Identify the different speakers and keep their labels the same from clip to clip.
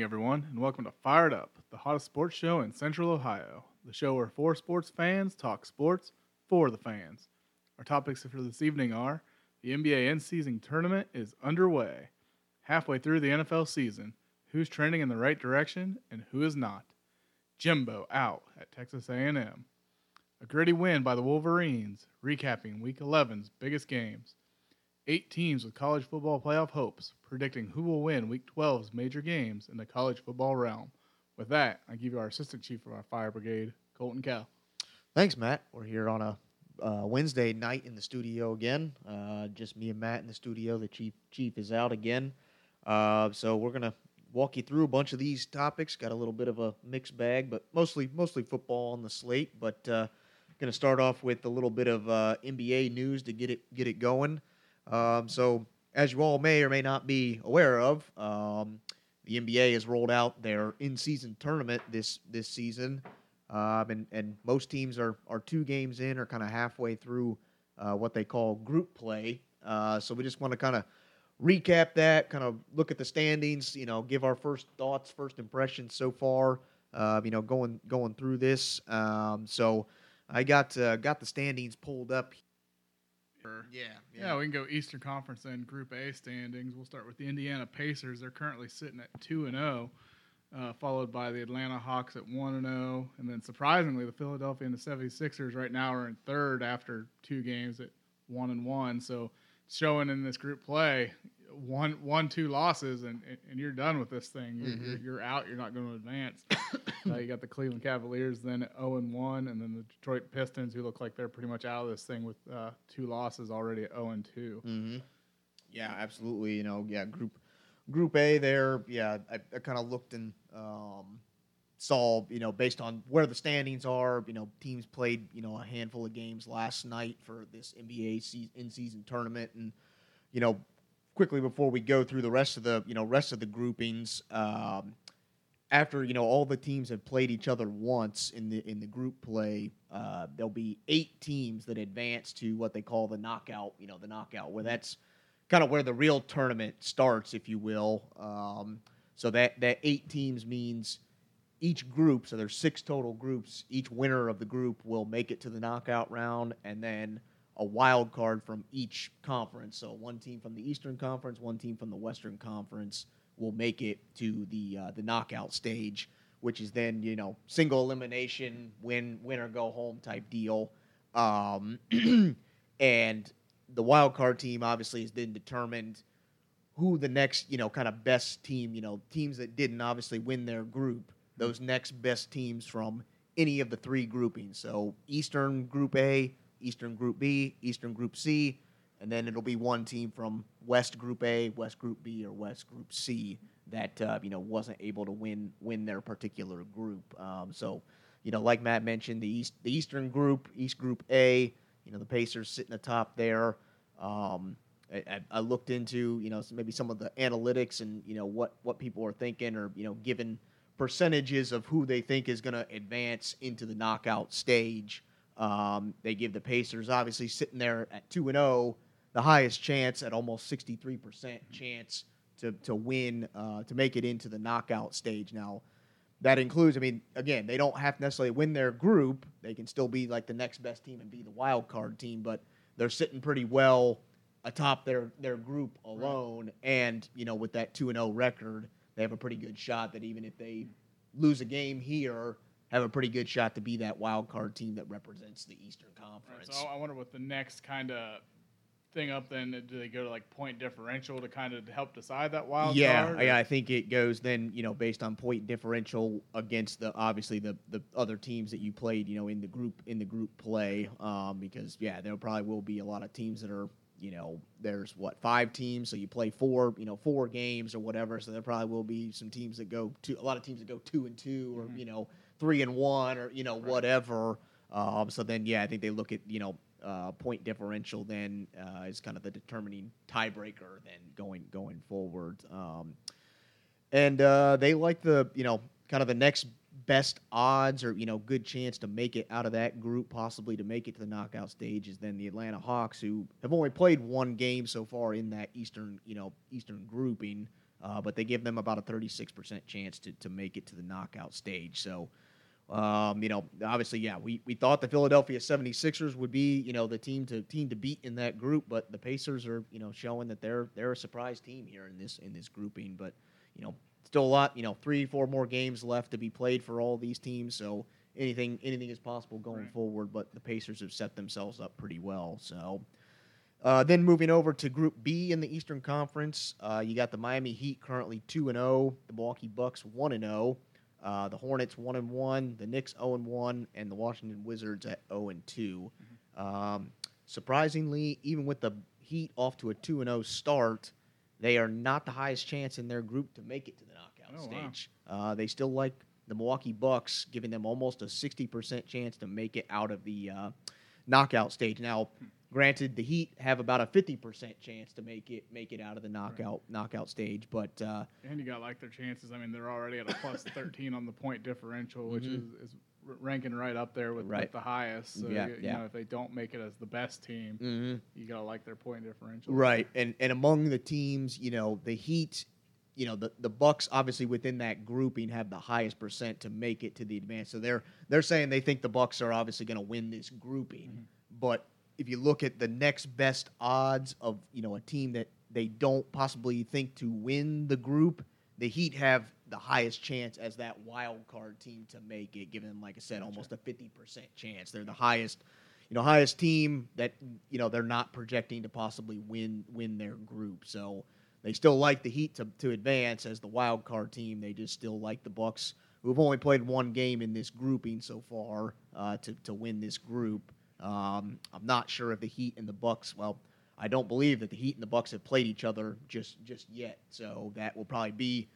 Speaker 1: evening, everyone, and welcome to Fired Up, the hottest sports show in Central Ohio. The show where four sports fans talk sports for the fans. Our topics for this evening are the NBA in season tournament is underway. Halfway through the NFL season, who's trending in the right direction and who is not? Jimbo out at Texas A&M. A gritty win by the Wolverines, recapping Week 11's biggest games. Eight teams with college football playoff hopes, predicting who will win Week 12's major games in the college football realm. With that, I give you our assistant chief of our fire brigade, Colton Cal.
Speaker 2: Thanks, Matt. We're here on a uh, Wednesday night in the studio again. Uh, just me and Matt in the studio. The chief chief is out again, uh, so we're gonna walk you through a bunch of these topics. Got a little bit of a mixed bag, but mostly mostly football on the slate. But uh, gonna start off with a little bit of uh, NBA news to get it get it going. Um, so, as you all may or may not be aware of, um, the NBA has rolled out their in-season tournament this this season, um, and and most teams are are two games in or kind of halfway through uh, what they call group play. Uh, so we just want to kind of recap that, kind of look at the standings, you know, give our first thoughts, first impressions so far. Uh, you know, going going through this. Um, so I got uh, got the standings pulled up
Speaker 1: yeah, yeah, yeah. we can go Eastern Conference and Group A standings. We'll start with the Indiana Pacers. They're currently sitting at two and zero, oh, uh, followed by the Atlanta Hawks at one and zero, oh. and then surprisingly, the Philadelphia and the 76ers right now are in third after two games at one and one. So showing in this group play, one one two losses and and you're done with this thing. You're, mm-hmm. you're, you're out. You're not going to advance. uh, you got the Cleveland Cavaliers then at 0 and one, and then the Detroit Pistons who look like they're pretty much out of this thing with uh, two losses already at 0 and 2
Speaker 2: mm-hmm. Yeah, absolutely. You know, yeah, group Group A there. Yeah, I, I kind of looked and um, saw you know based on where the standings are. You know, teams played you know a handful of games last night for this NBA se- in season tournament and you know quickly before we go through the rest of the you know rest of the groupings. Um, after you know all the teams have played each other once in the in the group play, uh, there'll be eight teams that advance to what they call the knockout. You know, the knockout where that's kind of where the real tournament starts, if you will. Um, so that that eight teams means each group. So there's six total groups. Each winner of the group will make it to the knockout round, and then a wild card from each conference. So one team from the Eastern Conference, one team from the Western Conference will make it to the uh, the knockout stage, which is then you know single elimination, win win or go home type deal. Um, and the wild card team obviously has then determined who the next you know kind of best team you know teams that didn't obviously win their group those next best teams from any of the three groupings so eastern group a Eastern Group B, Eastern Group C, and then it'll be one team from West Group A, West Group B, or West Group C that uh, you know wasn't able to win win their particular group. Um, so, you know, like Matt mentioned, the East the Eastern Group, East Group A, you know, the Pacers sitting atop there. Um, I, I, looked into you know maybe some of the analytics and you know what what people are thinking or you know given percentages of who they think is going to advance into the knockout stage. Um, they give the Pacers obviously sitting there at two and zero, oh, the highest chance at almost sixty three percent chance to to win uh, to make it into the knockout stage. Now, that includes, I mean, again, they don't have to necessarily win their group. They can still be like the next best team and be the wild card team, but they're sitting pretty well atop their their group alone. Right. And you know, with that two and zero oh record, they have a pretty good shot that even if they lose a game here have a pretty good shot to be that wild card team that represents the Eastern Conference.
Speaker 1: Right, so I wonder what the next kind of thing up then do they go to like point differential to kind of help decide that wild
Speaker 2: yeah,
Speaker 1: card?
Speaker 2: Yeah, I think it goes then, you know, based on point differential against the obviously the the other teams that you played, you know, in the group in the group play. Um, because yeah, there probably will be a lot of teams that are you know, there's what five teams, so you play four, you know, four games or whatever. So there probably will be some teams that go two, a lot of teams that go two and two, or mm-hmm. you know, three and one or you know right. whatever. Um, so then, yeah, I think they look at you know uh, point differential then uh, is kind of the determining tiebreaker then going going forward. Um, and uh, they like the you know kind of the next best odds or you know good chance to make it out of that group, possibly to make it to the knockout stage, is then the Atlanta Hawks, who have only played one game so far in that Eastern you know Eastern grouping. uh, but they give them about a 36% chance to, to make it to the knockout stage. So, um, you know, obviously, yeah, we, we thought the Philadelphia 76ers would be, you know, the team to team to beat in that group, but the Pacers are, you know, showing that they're they're a surprise team here in this in this grouping. But, you know, still a lot, you know, three, four more games left to be played for all these teams. So anything anything is possible going
Speaker 1: Right.
Speaker 2: forward, but the Pacers have set themselves up pretty well. So uh, then moving over to Group B in the Eastern Conference, uh, you got the Miami Heat currently two and zero, the Milwaukee Bucks one and zero, uh, the Hornets one and one, the Knicks zero and one, and the Washington Wizards at zero and 2 Um, surprisingly, even with the Heat off to a two and zero start, they are not the highest chance in their group to make it to the knockout
Speaker 1: Oh, wow.
Speaker 2: stage. Uh, they still like the Milwaukee Bucks, giving them almost a sixty percent chance to make it out of the uh, knockout stage. Now, granted, the Heat have about a fifty percent chance to make it make it out of the knockout knockout stage, but uh,
Speaker 1: And you got like their chances. I mean, they're already at a plus 13 on the point differential, which
Speaker 2: Mhm.
Speaker 1: is, is ranking right up there with,
Speaker 2: Right.
Speaker 1: with the highest. So,
Speaker 2: Yeah,
Speaker 1: you, you
Speaker 2: yeah.
Speaker 1: know, if they don't make it as the best team, you got to like their point differential.
Speaker 2: Right, and and among the teams, you know, the Heat, you know, the the Bucks obviously within that grouping have the highest percent to make it to the advance. So they're they're saying they think the Bucks are obviously going to win this grouping. But if you look at the next best odds of you know a team that they don't possibly think to win the group, the Heat have the highest chance as that wild card team to make it, giving them, like I said, almost a fifty percent chance. They're the highest you know, highest team that you know they're not projecting to possibly win win their group. So they still like the Heat to, to advance as the wild card team. They just still like the Bucks, who have only played one game in this grouping so far, uh, to to win this group. Um, I'm not sure if the Heat and the Bucks. Well, I don't believe that the Heat and the Bucks have played each other just just yet. So that will probably be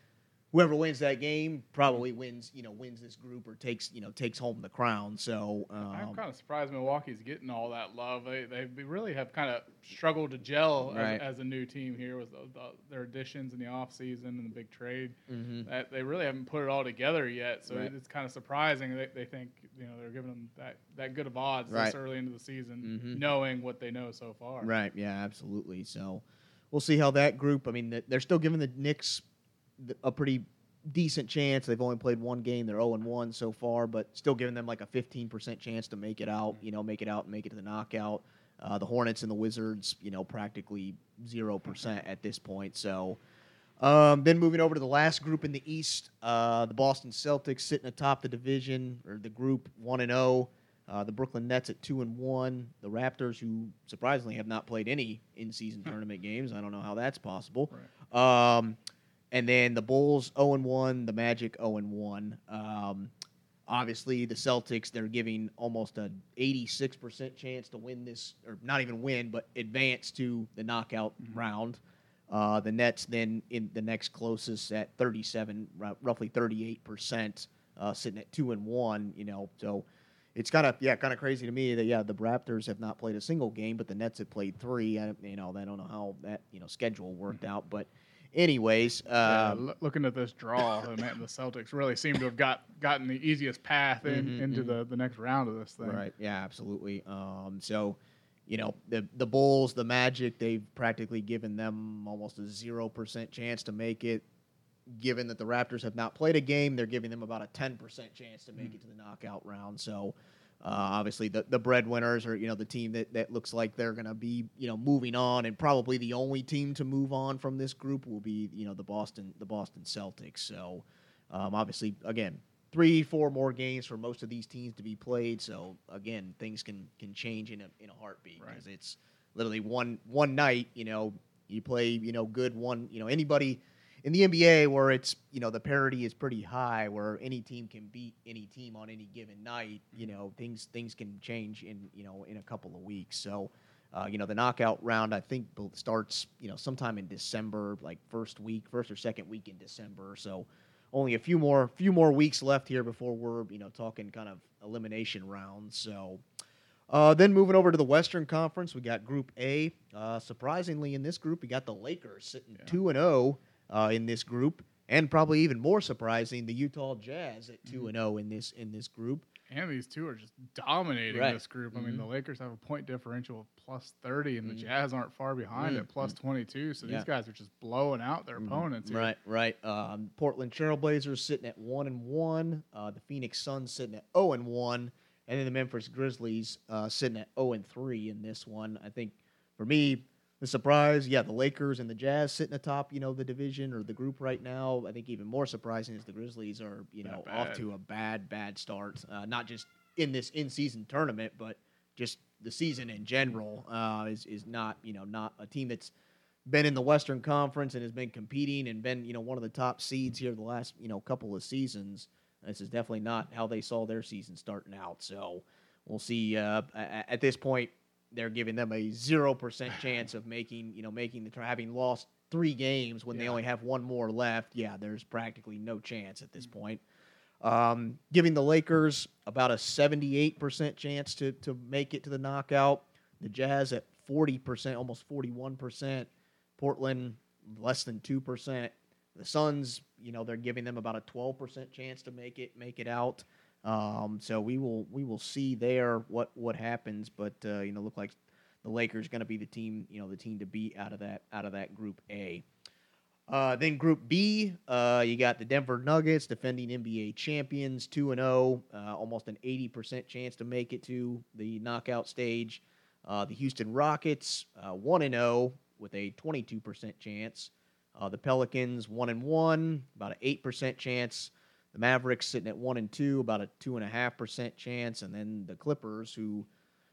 Speaker 2: whoever wins that game probably wins. You know, wins this group or takes you know takes home the crown. So
Speaker 1: I'm
Speaker 2: um,
Speaker 1: kind of surprised Milwaukee's getting all that love. They they really have kind of struggled to gel
Speaker 2: Right.
Speaker 1: as, as a new team here with the, the, their additions in the offseason and the big trade.
Speaker 2: mhm.
Speaker 1: That they really haven't put it all together yet. So
Speaker 2: Right.
Speaker 1: it's kind of surprising they, they think you know they're giving them that, that good of odds
Speaker 2: Right.
Speaker 1: this early into the season,
Speaker 2: Mhm.
Speaker 1: knowing what they know so far.
Speaker 2: Right. Yeah. Absolutely. So we'll see how that group. I mean, they're still giving the Knicks th- a pretty decent chance. They've only played one game. They're zero and one so far, but still giving them like a fifteen percent chance to make it out. You know, make it out and make it to the knockout. Uh, the Hornets and the Wizards, you know, practically zero percent at this point. So. Um, then moving over to the last group in the East, uh, the Boston Celtics sitting atop the division or the group one and zero. Uh, the Brooklyn Nets at two and one. The Raptors, who surprisingly have not played any in-season tournament games, I don't know how that's possible. Um, and then the Bulls zero and one. The Magic zero and one. Um, obviously, the Celtics they're giving almost a eighty-six percent chance to win this, or not even win, but advance to the knockout round. Uh, the Nets then in the next closest at 37, ru- roughly 38 percent, uh, sitting at two and one. You know, so it's kind of yeah, kind of crazy to me that yeah, the Raptors have not played a single game, but the Nets have played three. I, you know, I don't know how that you know schedule worked out, but anyways,
Speaker 1: Yeah,
Speaker 2: um,
Speaker 1: loo- looking at this draw, the, man, the Celtics really seem to have got gotten the easiest path in,
Speaker 2: Mhm,
Speaker 1: into
Speaker 2: mhm.
Speaker 1: the, the next round of this thing.
Speaker 2: Right. Yeah, absolutely. Um, so, you know, the the Bulls, the Magic, they've practically given them almost a zero percent chance to make it. Given that the Raptors have not played a game, they're giving them about a ten percent chance to make it to the knockout round. So, uh, obviously, the the breadwinners are you know the team that that looks like they're going to be you know moving on, and probably the only team to move on from this group will be you know the Boston the Boston Celtics. So, um, obviously, again, three, four more games for most of these teams to be played. So again, things can can change in a in a heartbeat
Speaker 1: Right.
Speaker 2: because it's literally one one night. You know, you play you know good one. You know anybody in the NBA where it's you know the parity is pretty high, where any team can beat any team on any given night. You know things things can change in you know in a couple of weeks. So. Uh, you know the knockout round. I think starts you know sometime in December, like first week, first or second week in December. So only a few more few more weeks left here before we're you know talking kind of elimination rounds. So uh, then moving over to the Western Conference, we got Group A. Uh, surprisingly, in this group, we got the Lakers sitting two and zero uh, in this group, and probably even more surprising, the Utah Jazz at two and zero in this in this group.
Speaker 1: And these two are just dominating
Speaker 2: Right.
Speaker 1: this group. I mean,
Speaker 2: Mhm.
Speaker 1: the Lakers have a point differential of plus 30, and the
Speaker 2: Mhm.
Speaker 1: Jazz aren't far behind
Speaker 2: Mm,
Speaker 1: at plus 22. So
Speaker 2: Yeah.
Speaker 1: these guys are just blowing out their
Speaker 2: Mhm.
Speaker 1: opponents. Here.
Speaker 2: Right, right. Um, Portland Trailblazers sitting at one and one. Uh, the Phoenix Suns sitting at zero and one, and then the Memphis Grizzlies uh, sitting at zero and three in this one. I think for me, the surprise, yeah, the Lakers and the Jazz sitting atop, you know, the division or the group right now. I think even more surprising is the Grizzlies are, you know, off to a bad, bad start. Uh, not just in this in-season tournament, but just the season in general uh, is is not, you know, not a team that's been in the Western Conference and has been competing and been, you know, one of the top seeds here the last, you know, couple of seasons. This is definitely not how they saw their season starting out. So we'll see. Uh, at this point, they're giving them a zero percent chance of making, you know, making the having lost three games when they only have one more left. Yeah, there's practically no chance at this point. Um, giving the Lakers about a 78% chance to, to make it to the knockout. The Jazz at 40%, almost 41%. Portland less than 2%. The Suns, you know, they're giving them about a 12% chance to make it make it out. Um, so we will we will see there what what happens, but uh, you know, look like the Lakers going to be the team, you know, the team to beat out of that out of that Group A. Uh, then Group B, uh, you got the Denver Nuggets, defending NBA champions, two and zero, uh, almost an eighty percent chance to make it to the knockout stage. Uh, the Houston Rockets, uh, one and zero, with a twenty-two percent chance. The Pelicans, one and one, about an eight percent chance. The Mavericks sitting at one and two, about a two and a half percent chance, and then the Clippers, who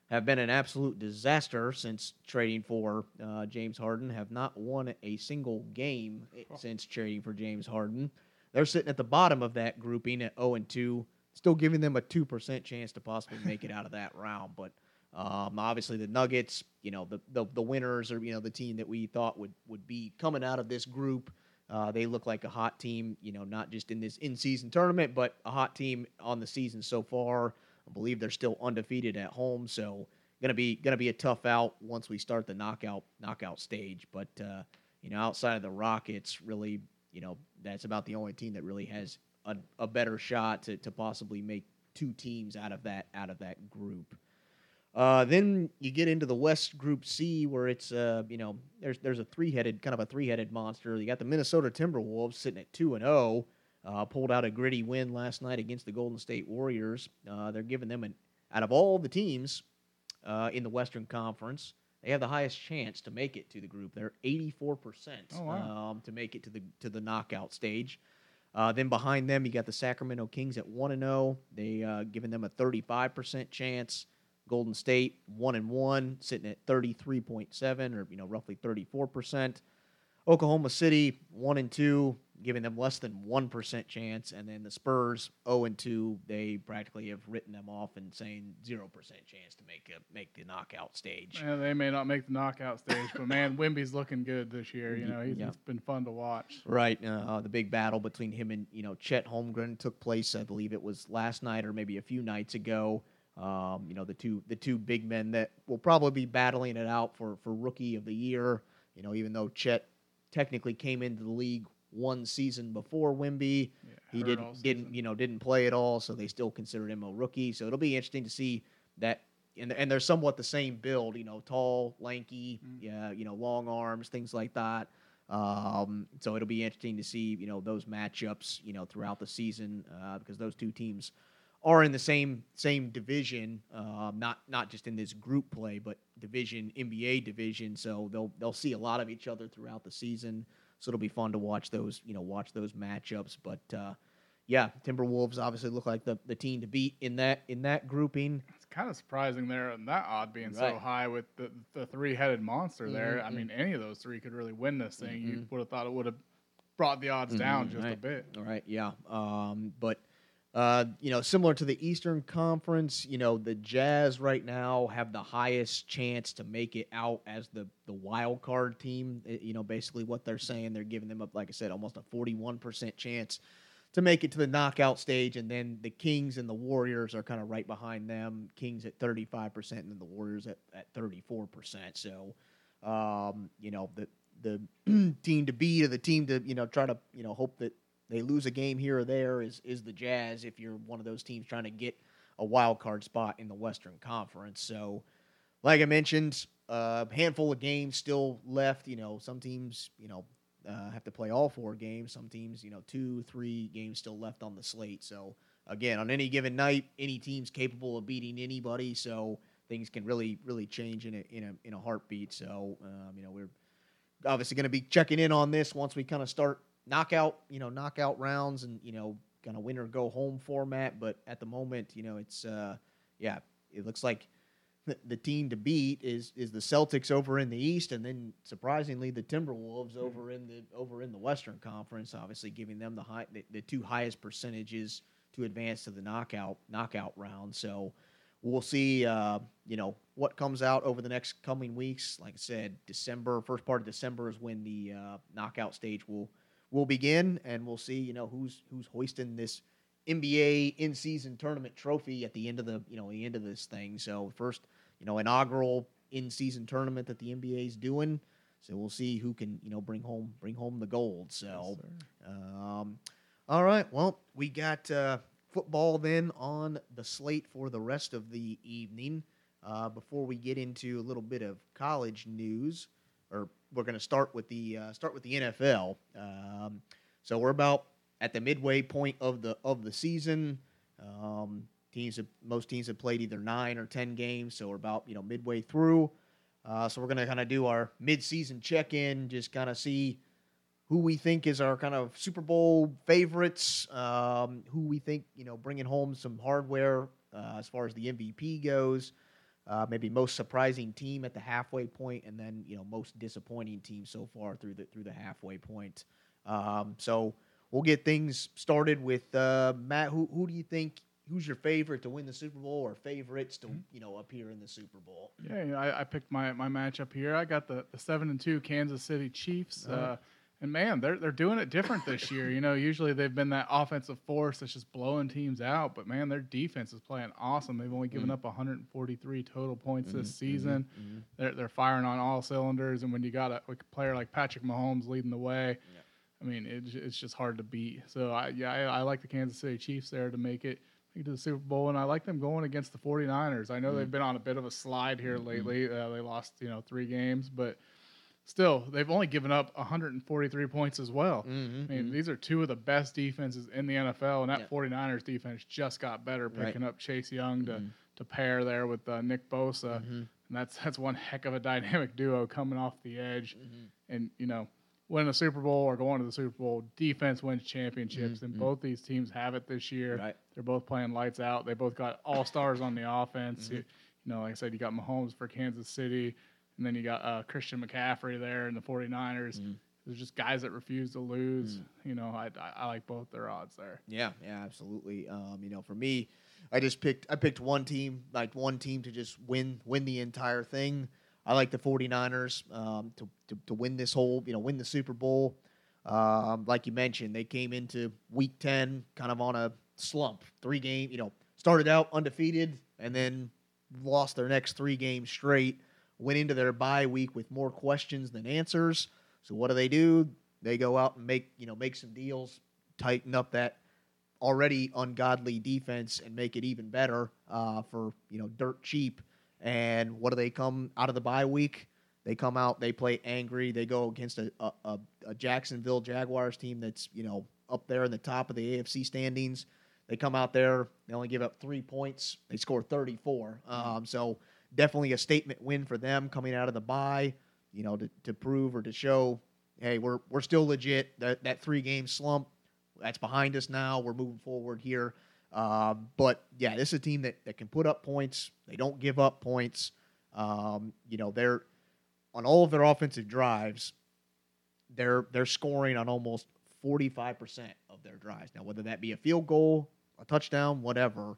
Speaker 2: have been an absolute disaster since trading for uh, James Harden, have not won a single game eh, since trading for James Harden. They're sitting at the bottom of that grouping at 0 and 2, still giving them a 2% chance to possibly make it out of that round. But um, obviously, the Nuggets, you know, the, the the winners are you know the team that we thought would would be coming out of this group. Uh, they look like a hot team, you know, not just in this in-season tournament, but a hot team on the season so far. I believe they're still undefeated at home, so gonna be gonna be a tough out once we start the knockout knockout stage. But uh, you know, outside of the Rockets, really, you know, that's about the only team that really has a, a better shot to, to possibly make two teams out of that out of that group. Uh, then you get into the West Group C, where it's uh, you know there's there's a three headed kind of a three headed monster. You got the Minnesota Timberwolves sitting at two and zero, uh, pulled out a gritty win last night against the Golden State Warriors. Uh, they're giving them an out of all the teams uh, in the Western Conference, they have the highest chance to make it to the group. They're eighty four percent
Speaker 1: Oh,
Speaker 2: um, to make it to the to the knockout stage. Uh, then behind them, you got the Sacramento Kings at one and zero. They uh, giving them a thirty five percent chance. Golden State one and one, sitting at thirty three point seven, or you know roughly thirty four percent. Oklahoma City one and two, giving them less than one percent chance, and then the Spurs zero and two. They practically have written them off and saying zero percent chance to make a make the knockout stage.
Speaker 1: Man, they may not make the knockout stage, but man, Wemby's looking good this year. You know, he's,
Speaker 2: yeah.
Speaker 1: it's been fun to watch.
Speaker 2: Right, uh, the big battle between him and you know Chet Holmgren took place. I believe it was last night or maybe a few nights ago. Um, you know the two the two big men that will probably be battling it out for for rookie of the year. You know, even though Chet technically came into the league one season before Wemby,
Speaker 1: Yeah,
Speaker 2: he didn't didn't you know didn't play at all, so they still considered him a rookie. So it'll be interesting to see that. And, and they're somewhat the same build, you know, tall, lanky,
Speaker 1: Mm.
Speaker 2: yeah, you know, long arms, things like that. Um, so it'll be interesting to see, you know, those matchups, you know, throughout the season uh, because those two teams are in the same same division, um, not not just in this group play, but division NBA division. So they'll they'll see a lot of each other throughout the season. So it'll be fun to watch those, you know, watch those matchups. But uh, yeah, Timberwolves obviously look like the, the team to beat in that in that grouping.
Speaker 1: It's kind of surprising there and that odd being so high with the, the three headed monster there. I mean, any of those three could really win this thing. You
Speaker 2: Mhm.
Speaker 1: would have thought it would have brought the odds down
Speaker 2: Mhm,
Speaker 1: just a bit.
Speaker 2: All right, yeah. Um, but uh, you know, similar to the Eastern Conference, you know, the Jazz right now have the highest chance to make it out as the the wild card team. Uh, You know, basically what they're saying, they're giving them up, like I said, almost a forty one percent chance to make it to the knockout stage, and then the Kings and the Warriors are kind of right behind them. Kings at thirty five percent, and then the Warriors at at thirty four percent. So, um, you know, the the team to beat or the team to you know try to you know hope that they lose a game here or there is is the Jazz if you're one of those teams trying to get a wild card spot in the Western Conference. So, like I mentioned, a handful of games still left. You know, some teams, you know, uh, have to play all four games. Some teams, you know, two, three games still left on the slate. So, again, on any given night, any team's capable of beating anybody. So things can really, really change in a in a in a heartbeat. So, um, you know, we're obviously going to be checking in on this once we kind of start knockout, you know, knockout rounds and you know, kind of win or go home format. But at the moment, you know, it's uh, yeah, it looks like the, the team to beat is is the Celtics over in the East, and then surprisingly the Timberwolves over in the over in the Western Conference. Obviously, giving them the high the, the two highest percentages to advance to the knockout knockout round. So we'll see. Uh, you know what comes out over the next coming weeks. Like I said, December first part of December is when the uh, knockout stage will will begin, and we'll see. You know who's who's hoisting this NBA in season tournament trophy at the end of the you know the end of this thing. So first you know inaugural in season tournament that the NBA is doing. So we'll see who can you know bring home bring home the gold. So.
Speaker 1: Yes,
Speaker 2: um, all right. Well, we got uh, football then on the slate for the rest of the evening. Uh, before we get into a little bit of college news, or we're going to start with the uh, start with the NFL. Um, so we're about at the midway point of the of the season. Um, teams have, most teams have played either nine or ten games, so we're about you know midway through. Uh, so we're going to kind of do our mid-season check-in, just kind of see who we think is our kind of Super Bowl favorites, um, who we think you know bringing home some hardware uh, as far as the MVP goes, uh, maybe most surprising team at the halfway point, and then you know most disappointing team so far through the through the halfway point. Um, so we'll get things started with uh, Matt. Who who do you think? Who's your favorite to win the Super Bowl, or favorites to you know appear in the Super Bowl?
Speaker 1: Yeah, you know, I, I picked my, my matchup here. I got the, the seven and two Kansas City Chiefs.
Speaker 2: Right.
Speaker 1: Uh, and man, they're they're doing it different this year. You know, usually they've been that offensive force that's just blowing teams out, but man, their defense is playing awesome. They've only given
Speaker 2: Mhm.
Speaker 1: up 143 total points
Speaker 2: Mhm,
Speaker 1: this
Speaker 2: mhm,
Speaker 1: season.
Speaker 2: mhm.
Speaker 1: They're they're firing on all cylinders, and when you got a, a player like Patrick Mahomes leading the way,
Speaker 2: Yeah.
Speaker 1: I mean, it, it's just hard to beat. So I yeah, I, I like the Kansas City Chiefs there to make it. To the Super Bowl, and I like them going against the 49ers. I know
Speaker 2: Mhm.
Speaker 1: they've been on a bit of a slide here
Speaker 2: Mhm.
Speaker 1: lately. Uh, they lost, you know, three games, but still, they've only given up 143 points as well.
Speaker 2: Mhm,
Speaker 1: I mean,
Speaker 2: mhm.
Speaker 1: these are two of the best defenses in the NFL, and that
Speaker 2: Yeah.
Speaker 1: 49ers defense just got better,
Speaker 2: Right.
Speaker 1: picking up Chase Young to,
Speaker 2: Mhm.
Speaker 1: to pair there with uh, Nick Bosa,
Speaker 2: Mhm.
Speaker 1: and that's that's one heck of a dynamic duo coming off the edge.
Speaker 2: Mhm.
Speaker 1: And you know, winning a Super Bowl or going to the Super Bowl, defense wins championships,
Speaker 2: Mhm,
Speaker 1: and both these teams have it this year.
Speaker 2: Right.
Speaker 1: They're both playing lights out. They both got all stars on the offense. You, you know, like I said, you got Mahomes for Kansas City, and then you got uh, Christian McCaffrey there in the 49ers.
Speaker 2: Mhm.
Speaker 1: There's just guys that refuse to lose.
Speaker 2: Mm.
Speaker 1: You know, I, I, I like both their odds there.
Speaker 2: Yeah, yeah, absolutely. Um, you know, for me, I just picked I picked one team, like one team to just win win the entire thing. I like the 49ers um, to, to to win this whole, you know, win the Super Bowl. Um, like you mentioned, they came into week 10 kind of on a slump. Three game, you know, started out undefeated and then lost their next three games straight. Went into their bye week with more questions than answers. So what do they do? They go out and make, you know, make some deals, tighten up that already ungodly defense and make it even better uh, for you know dirt cheap. And what do they come out of the bye week? They come out, they play angry. They go against a, a, a, Jacksonville Jaguars team that's you know up there in the top of the AFC standings. They come out there, they only give up three points. They score 34. Um, so definitely a statement win for them coming out of the bye. You know to, to prove or to show, hey, we're we're still legit. That that three game slump that's behind us now. We're moving forward here. Um, but yeah, this is a team that, that can put up points. They don't give up points. Um, you know, they're on all of their offensive drives, they're they're scoring on almost 45% of their drives. Now, whether that be a field goal, a touchdown, whatever,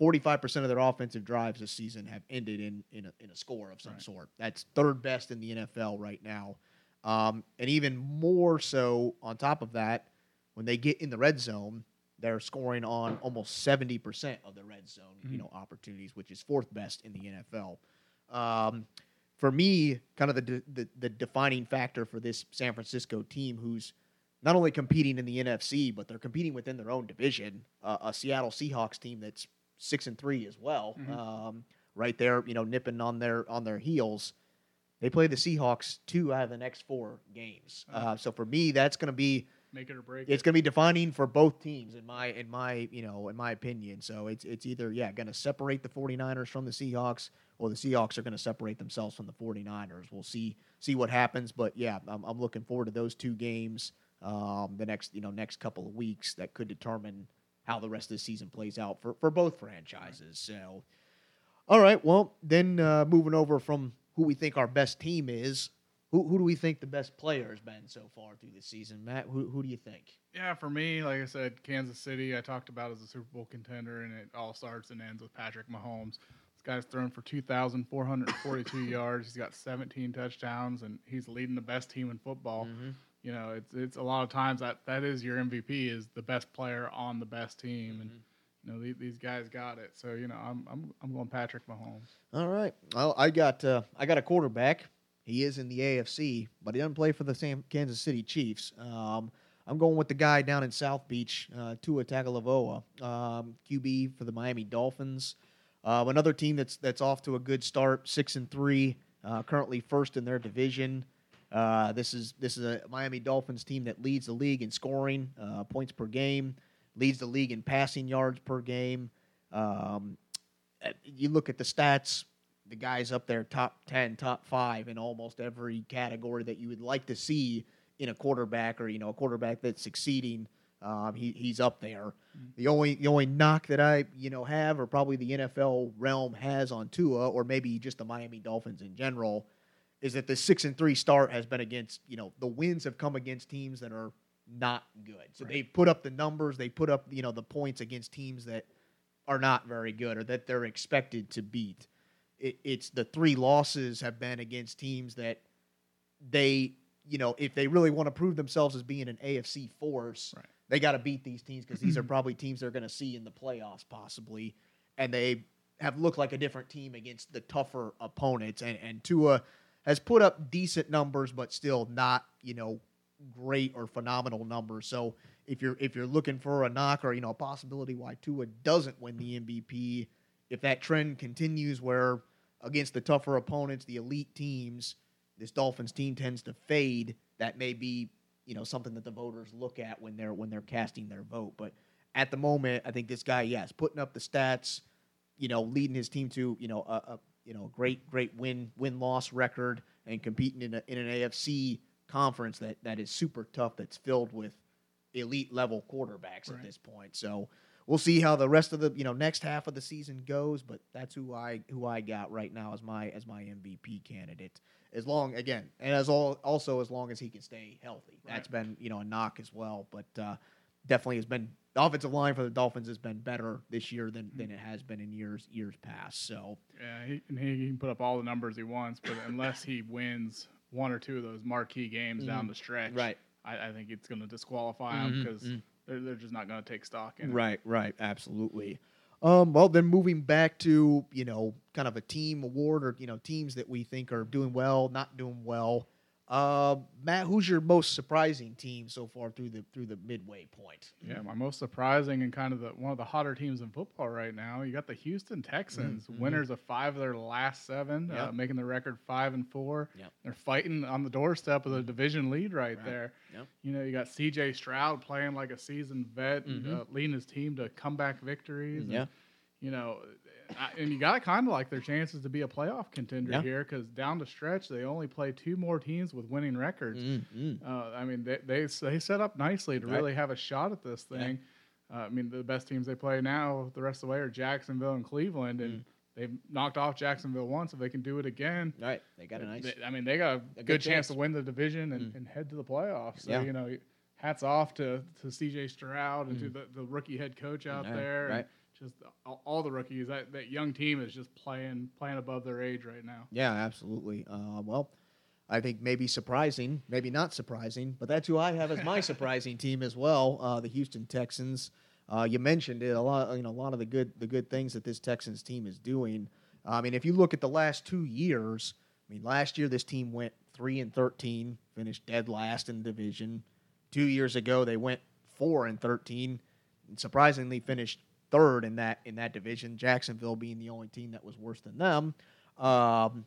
Speaker 2: 45% of their offensive drives this season have ended in in a, in a score of some
Speaker 1: Right.
Speaker 2: sort. That's third best in the NFL right now. Um, and even more so on top of that, when they get in the red zone, they're scoring on almost 70% of the red zone, you
Speaker 1: Mhm.
Speaker 2: know, opportunities, which is fourth best in the NFL. Um, for me, kind of the, de- the the defining factor for this San Francisco team, who's not only competing in the NFC, but they're competing within their own division, uh, a Seattle Seahawks team that's six and three as well.
Speaker 1: Mhm.
Speaker 2: Um, right there, you know, nipping on their on their heels. They play the Seahawks two out of the next four games.
Speaker 1: Oh.
Speaker 2: Uh, so for me, that's going to be
Speaker 1: Make it or break
Speaker 2: it's
Speaker 1: it.
Speaker 2: going to be defining for both teams in my in my you know in my opinion so it's it's either yeah going to separate the 49ers from the Seahawks or the Seahawks are going to separate themselves from the 49ers we'll see see what happens but yeah I'm, I'm looking forward to those two games um, the next you know next couple of weeks that could determine how the rest of the season plays out for for both franchises so all right well then uh, moving over from who we think our best team is who, who do we think the best player has been so far through the season Matt who, who do you think
Speaker 1: Yeah, for me, like I said, Kansas City, I talked about as a Super Bowl contender, and it all starts and ends with Patrick Mahomes. This guy's thrown for 2,442 yards. He's got 17 touchdowns, and he's leading the best team in football.
Speaker 2: Mhm.
Speaker 1: You know, it's it's a lot of times that that is your MVP is the best player on the best team, and you know these, these guys got it. So you know, I'm I'm I'm going Patrick Mahomes.
Speaker 2: All right. Well, I got uh, I got a quarterback. He is in the AFC, but he doesn't play for the same Kansas City Chiefs. Um, I'm going with the guy down in South Beach, uh, Tua Tagovailoa, um, QB for the Miami Dolphins. Uh, another team that's that's off to a good start, six and three, uh, currently first in their division. Uh, this is this is a Miami Dolphins team that leads the league in scoring uh, points per game, leads the league in passing yards per game. Um, uh, you look at the stats, the guys up there, top 10, top five in almost every category that you would like to see in a quarterback or, you know, a quarterback that's succeeding. Um, he, he's up there. The only the only knock that I you know have, or probably the NFL realm has on Tua, or maybe just the Miami Dolphins in general, is that the six and three start has been against you know the wins have come against teams that are not good. So
Speaker 1: Right.
Speaker 2: they put up the numbers, they put up you know the points against teams that are not very good or that they're expected to beat. It, it's the three losses have been against teams that they, you know, if they really want to prove themselves as being an AFC force,
Speaker 1: Right.
Speaker 2: they got to beat these teams because these are probably teams they're going to see in the playoffs possibly, and they have looked like a different team against the tougher opponents. And and Tua has put up decent numbers, but still not, you know, great or phenomenal numbers. So if you're if you're looking for a knock or you know a possibility why Tua doesn't win the MVP, if that trend continues where against the tougher opponents, the elite teams, this Dolphins team tends to fade, that may be you know something that the voters look at when they're when they're casting their vote. But at the moment, I think this guy, yes, putting up the stats, you know, leading his team to you know a, a you know great great win win loss record and competing in a, in an AFC conference that that is super tough. That's filled with elite level quarterbacks at this point. So we'll see how the rest of the you know next half of the season goes. But that's who I who I got right now as my as my MVP candidate. As long again, and as all also as long as he can stay healthy. That's been you know a knock as well, but uh, definitely has been the offensive line for the Dolphins has been better this year than, than it has been in years years past. So
Speaker 1: Yeah, he, and he can put up all the numbers he wants, but unless he wins one or two of those marquee games down the stretch,
Speaker 2: Right.
Speaker 1: I, I think it's going to disqualify him
Speaker 2: Mhm,
Speaker 1: because
Speaker 2: mhm.
Speaker 1: they're, they're just not going to take stock in it.
Speaker 2: Right, right, absolutely. Um, well, then moving back to you know kind of a team award or you know teams that we think are doing well, not doing well. Uh, Matt, who's your most surprising team so far through the through the midway point?
Speaker 1: Yeah, my most surprising and kind of the one of the hotter teams in football right now. You got the Houston Texans,
Speaker 2: Mhm.
Speaker 1: winners of five of their last seven, uh, making the record five and four.
Speaker 2: Yep.
Speaker 1: They're fighting on the doorstep of the division lead right,
Speaker 2: Right.
Speaker 1: there.
Speaker 2: Yep.
Speaker 1: You know, you got C.J. Stroud playing like a seasoned vet, and,
Speaker 2: Mhm.
Speaker 1: uh, leading his team to comeback victories. and,
Speaker 2: Yeah.
Speaker 1: you know, and you got to kind of like their chances to be a playoff contender
Speaker 2: Yeah.
Speaker 1: here because down the stretch they only play two more teams with winning records.
Speaker 2: Mm-hmm.
Speaker 1: Uh, I mean, they, they they set up nicely to
Speaker 2: Right.
Speaker 1: really have a shot at this
Speaker 2: Yeah.
Speaker 1: thing. Uh, I mean, the best teams they play now the rest of the way are Jacksonville and Cleveland, and
Speaker 2: Mm.
Speaker 1: they've knocked off Jacksonville once. If they can do it again,
Speaker 2: All right, they got a nice.
Speaker 1: they- I mean, they got a,
Speaker 2: good
Speaker 1: good, chance.
Speaker 2: chance.
Speaker 1: to win the division and,
Speaker 2: Mm.
Speaker 1: and head to the playoffs. So
Speaker 2: Yeah.
Speaker 1: you know, hats off to to C.J. Stroud and to
Speaker 2: Mm.
Speaker 1: the, the rookie head coach out
Speaker 2: Right,
Speaker 1: there.
Speaker 2: right.
Speaker 1: And just all, the rookies. That that young team is just playing playing above their age right now.
Speaker 2: Yeah, absolutely. Uh, well, I think maybe surprising, maybe not surprising, but that's who I have as my surprising team as well. Uh, the Houston Texans. Uh, you mentioned it a lot. You know, a lot of the good the good things that this Texans team is doing. I mean, if you look at the last two years, I mean, last year this team went three and thirteen, finished dead last in the division. Two years ago, they went four and thirteen, and surprisingly finished third in that in that division. Jacksonville being the only team that was worse than them. Um,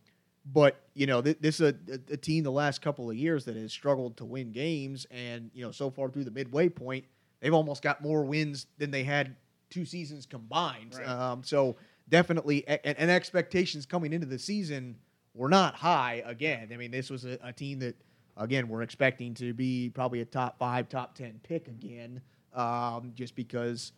Speaker 2: but you know, th- this is a, a, team the last couple of years that has struggled to win games, and you know, so far through the midway point, they've almost got more wins than they had two seasons combined. Right. Um, so definitely, and, and, expectations coming into the season were not high. Again, I mean, this was a, a team that, again, we're expecting to be probably a top five, top ten pick again, um, just because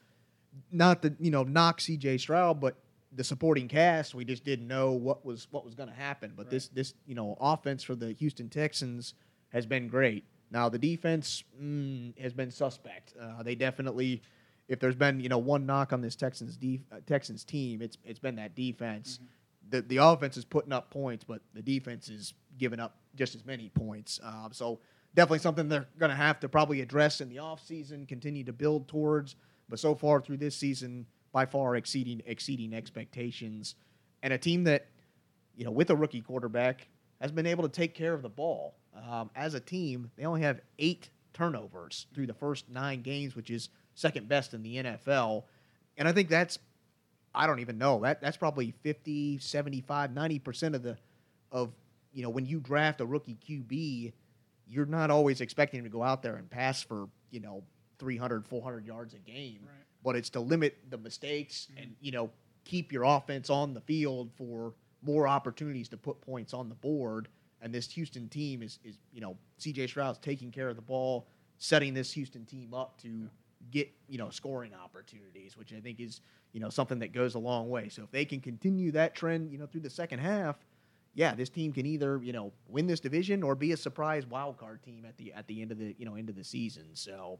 Speaker 2: not the you know knock C.J. Stroud, but the supporting cast, we just didn't know what was what was going to happen. But right. this this you know offense for the Houston Texans has been great. Now the defense mm, has been suspect. Uh, they definitely, if there's been you know one knock on this Texans def- uh, Texans team, it's it's been that defense. Mm-hmm. The the offense is putting up points, but the defense is giving up just as many points. Uh, so definitely something they're going to have to probably address in the offseason, continue to build towards. But so far through this season, by far exceeding exceeding expectations, and a team that, you know, with a rookie quarterback, has been able to take care of the ball. Um, as a team, they only have eight turnovers through the first nine games, which is second best in the NFL. And I think that's, I don't even know, that that's probably 50, 75, 90% of the, of, you know, when you draft a rookie QB, you're not always expecting him to go out there and pass for, you know, 300, 400 yards a game. Right but it's to limit the mistakes mm-hmm. and you know keep your offense on the field for more opportunities to put points on the board. And this Houston team is is you know C.J. Stroud's taking care of the ball, setting this Houston team up to get you know scoring opportunities, which I think is you know something that goes a long way. So if they can continue that trend, you know through the second half, yeah, this team can either you know win this division or be a surprise wild card team at the at the end of the you know end of the season. So,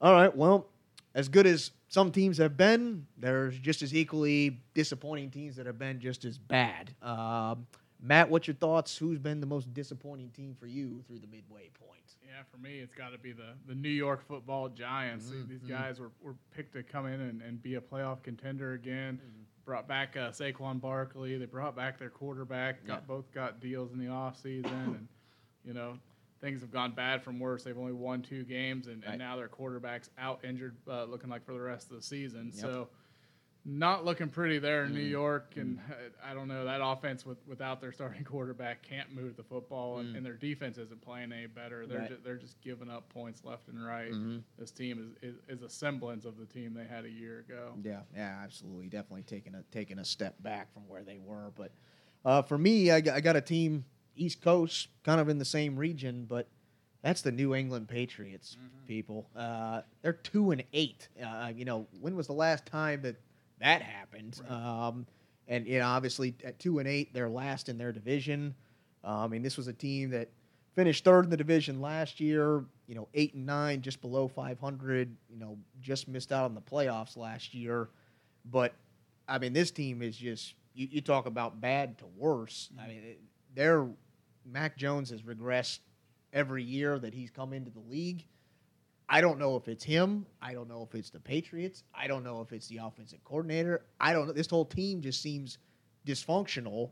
Speaker 2: all right, well, as good as some teams have been, there's just as equally disappointing teams that have been just as bad. Um, Matt, what's your thoughts? Who's been the most disappointing team for you through the midway point?
Speaker 1: Yeah, for me, it's got to be the, the New York football giants. Mm-hmm. These mm-hmm. guys were, were picked to come in and, and be a playoff contender again. Mm-hmm. Brought back uh, Saquon Barkley. They brought back their quarterback. Got yeah. both got deals in the offseason. and, you know, things have gone bad from worse. They've only won two games, and, right. and now their quarterback's out injured, uh, looking like for the rest of the season. Yep. So, not looking pretty there in mm. New York. And mm. I don't know that offense with, without their starting quarterback can't move the football, mm. and, and, their defense isn't playing any better. They're right. ju- they're just giving up points left and right. Mm-hmm. This team is, is, is a semblance of the team they had a year ago.
Speaker 2: Yeah, yeah, absolutely, definitely taking a taking a step back from where they were. But uh, for me, I, I got a team East Coast, kind of in the same region, but that's the New England Patriots, mm-hmm. people. Uh, they're two and eight. Uh, you know, when was the last time that that happened? Right. Um, and you know, obviously at two and eight, they're last in their division. Uh, I mean, this was a team that finished third in the division last year. You know, eight and nine, just below 500. You know, just missed out on the playoffs last year. But I mean, this team is just you, you talk about bad to worse. Mm-hmm. I mean, they're Mac Jones has regressed every year that he's come into the league. I don't know if it's him. I don't know if it's the Patriots. I don't know if it's the offensive coordinator. I don't know. This whole team just seems dysfunctional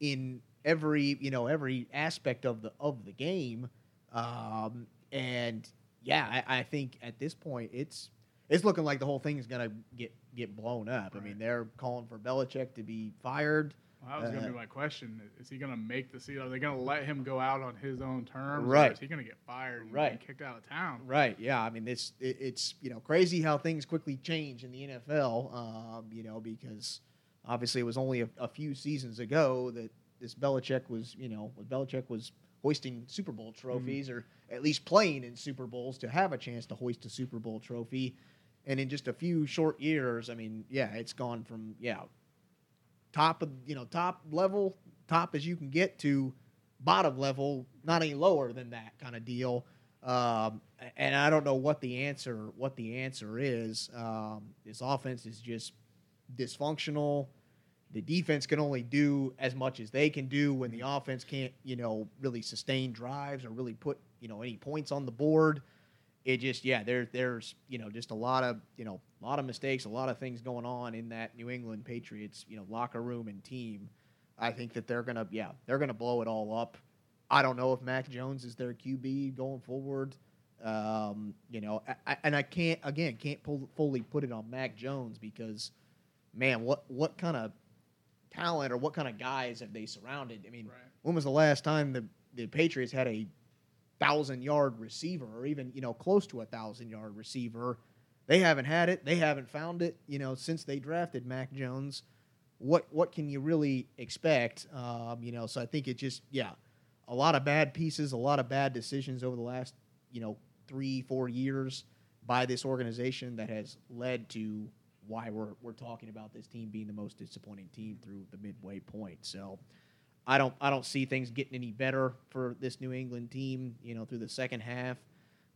Speaker 2: in every you know every aspect of the of the game. Um, and yeah, I, I, think at this point it's it's looking like the whole thing is gonna get get blown up. Right. I mean, they're calling for Belichick to be fired.
Speaker 1: Well, that was uh, going to be my question. Is he going to make the season? Are they going to let him go out on his own terms?
Speaker 2: Right.
Speaker 1: is he going to get fired and
Speaker 2: right.
Speaker 1: kicked out of town?
Speaker 2: Right. Yeah. I mean, it's it, it's you know crazy how things quickly change in the NFL. Um, you know, because obviously it was only a, a, few seasons ago that this Belichick was you know Belichick was hoisting Super Bowl trophies mm-hmm. or at least playing in Super Bowls to have a chance to hoist a Super Bowl trophy. And in just a few short years, I mean, yeah, it's gone from yeah top of you know top level, top as you can get to bottom level, not any lower than that kind of deal. Um, and I don't know what the answer what the answer is. Um, this offense is just dysfunctional. The defense can only do as much as they can do when the offense can't, you know, really sustain drives or really put, you know, any points on the board it just yeah there there's you know just a lot of you know a lot of mistakes a lot of things going on in that New England Patriots you know locker room and team I think that they're gonna yeah they're gonna blow it all up I don't know if Mac Jones is their QB going forward Um, you know, I, I, and I can't again can't pull, fully put it on Mac Jones because, man, what what kind of talent or what kind of guys have they surrounded? I mean,
Speaker 1: Right.
Speaker 2: when was the last time the the Patriots had a thousand yard receiver or even you know close to a thousand yard receiver? They haven't had it. They haven't found it. You know, since they drafted Mac Jones, what what can you really expect? Um, you know, so I think it just yeah, a lot of bad pieces, a lot of bad decisions over the last you know three four years by this organization that has led to why we're we're talking about this team being the most disappointing team through the midway point. So. I don't I don't see things getting any better for this New England team, you know, through the second half.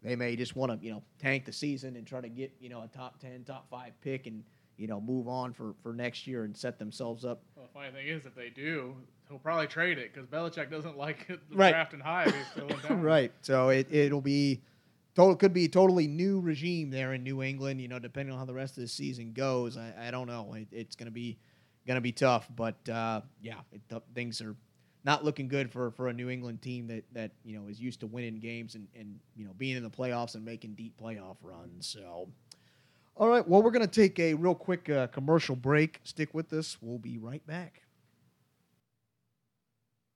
Speaker 2: They may just want to, you know, tank the season and try to get, you know, a top 10, top 5 pick and, you know, move on for for next year and set themselves up.
Speaker 1: Well, the funny thing is, if they do, he'll probably trade it because Belichick doesn't like the
Speaker 2: Right.
Speaker 1: drafting high. If he's still
Speaker 2: right. So it it'll be total could be a totally new regime there in New England, you know, depending on how the rest of the season goes. I, I don't know. It, it's going to be to be tough, but uh, yeah, it, th- things are not looking good for, for a New England team that, that you know is used to winning games and, and you know being in the playoffs and making deep playoff runs. So, all right, well we're to take a real quick uh, commercial break. Stick with us. We'll be right back.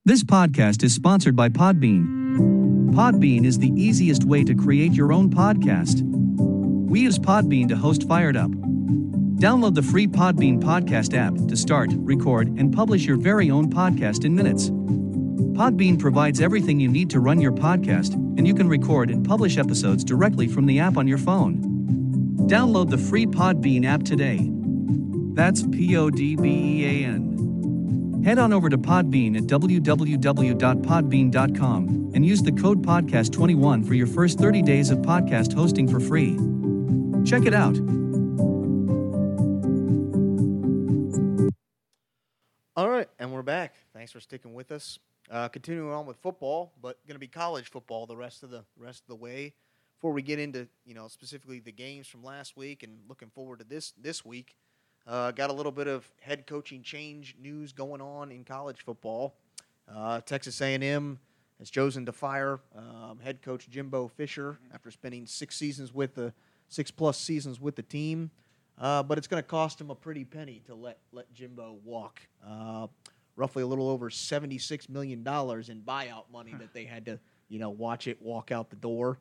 Speaker 3: This podcast is sponsored by Podbean. Podbean is the easiest way to create your own podcast. We use Podbean to host Fired Up. Download the free Podbean podcast app to start, record, and publish your very own podcast in minutes. Podbean provides everything you need to run your podcast, and you can record and publish episodes directly from the app on your phone. Download the free Podbean app today. That's P O D B E A N. Head on over to Podbean at www.podbean.com and use the code podcast21 for your first 30 days of podcast hosting for free. Check it out.
Speaker 2: Right, and we're back. Thanks for sticking with us. Uh, continuing on with football, but going to be college football the rest of the rest of the way. Before we get into you know specifically the games from last week and looking forward to this this week, uh, got a little bit of head coaching change news going on in college football. Uh, Texas A&M has chosen to fire um, head coach Jimbo Fisher after spending six seasons with the six plus seasons with the team. Uh, but it's going to cost him a pretty penny to let let Jimbo walk. Uh, roughly a little over seventy six million dollars in buyout money that they had to you know watch it walk out the door.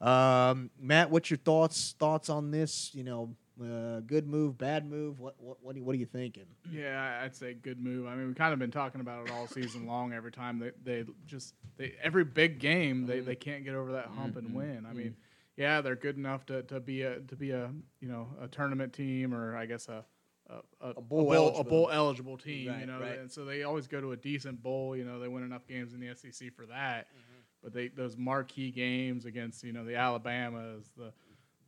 Speaker 2: Um, Matt, what's your thoughts thoughts on this? You know, uh, good move, bad move. What what what, you, what are you thinking?
Speaker 1: Yeah, I'd say good move. I mean, we've kind of been talking about it all season long. Every time they, they just they every big game they, they can't get over that hump and win. I mean, yeah, they're good enough to, to be a to be a you know a tournament team or I guess a a, a,
Speaker 2: bowl
Speaker 1: a
Speaker 2: eligible.
Speaker 1: bowl eligible team.
Speaker 2: Right,
Speaker 1: you know,
Speaker 2: right.
Speaker 1: and so they always go to a decent bowl. You know, they win enough games in the SEC for that.
Speaker 2: Mm-hmm.
Speaker 1: But they those marquee games against you know the Alabamas, the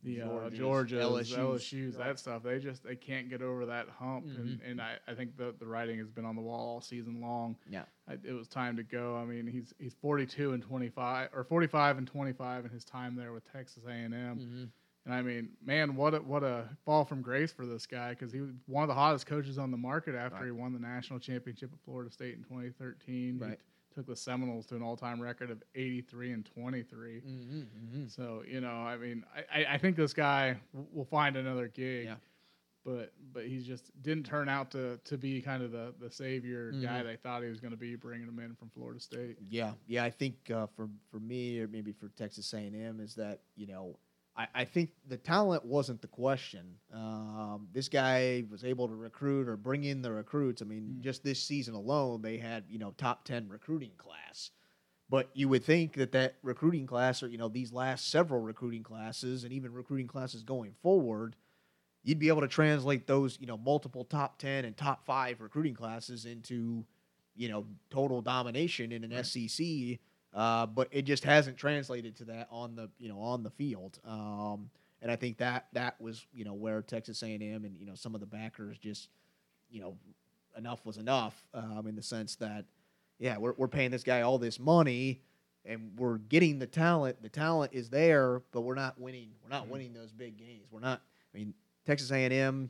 Speaker 1: the uh, Georgias,
Speaker 2: LSUs,
Speaker 1: LSUs,
Speaker 2: right.
Speaker 1: that stuff. They just they can't get over that hump, and, and I, I think the the writing has been on the wall all season long.
Speaker 2: Yeah.
Speaker 1: I, it was time to go. I mean, he's he's 42 and 25 or 45 and 25 in his time there with Texas A&M.
Speaker 2: Mm-hmm.
Speaker 1: And I mean, man, what a, what a fall from grace for this guy because he was one of the hottest coaches on the market after
Speaker 2: Right.
Speaker 1: he won the national championship at Florida State in 2013.
Speaker 2: Right.
Speaker 1: He took the Seminoles to an all-time record of 83 and 23.
Speaker 2: Mm-hmm.
Speaker 1: So you know, I mean, I, I- think this guy w- will find another gig.
Speaker 2: Yeah.
Speaker 1: But but he just didn't turn out to, to be kind of the, the savior guy
Speaker 2: Mhm.
Speaker 1: they thought he was going to be, bringing him in from Florida State.
Speaker 2: Yeah, yeah. I think uh, for for me, or maybe for Texas A and M, is that you know, I, I think the talent wasn't the question. Um, this guy was able to recruit or bring in the recruits. I mean,
Speaker 1: Mm.
Speaker 2: just this season alone, they had you know top ten recruiting class. But you would think that that recruiting class, or you know, these last several recruiting classes, and even recruiting classes going forward, you'd be able to translate those, you know, multiple top 10 and top 5 recruiting classes into, you know, total domination in an SEC. Uh, but it just hasn't translated to that on the, you know, on the field. Um, and I think that that was, you know, where Texas A&M and, you know, some of the backers just, you know, enough was enough um, in the sense that, yeah, we're, we're paying this guy all this money and we're getting the talent. The talent is there, but we're not winning. We're not
Speaker 1: Mhm.
Speaker 2: winning those big games. We're not. I mean, Texas A&M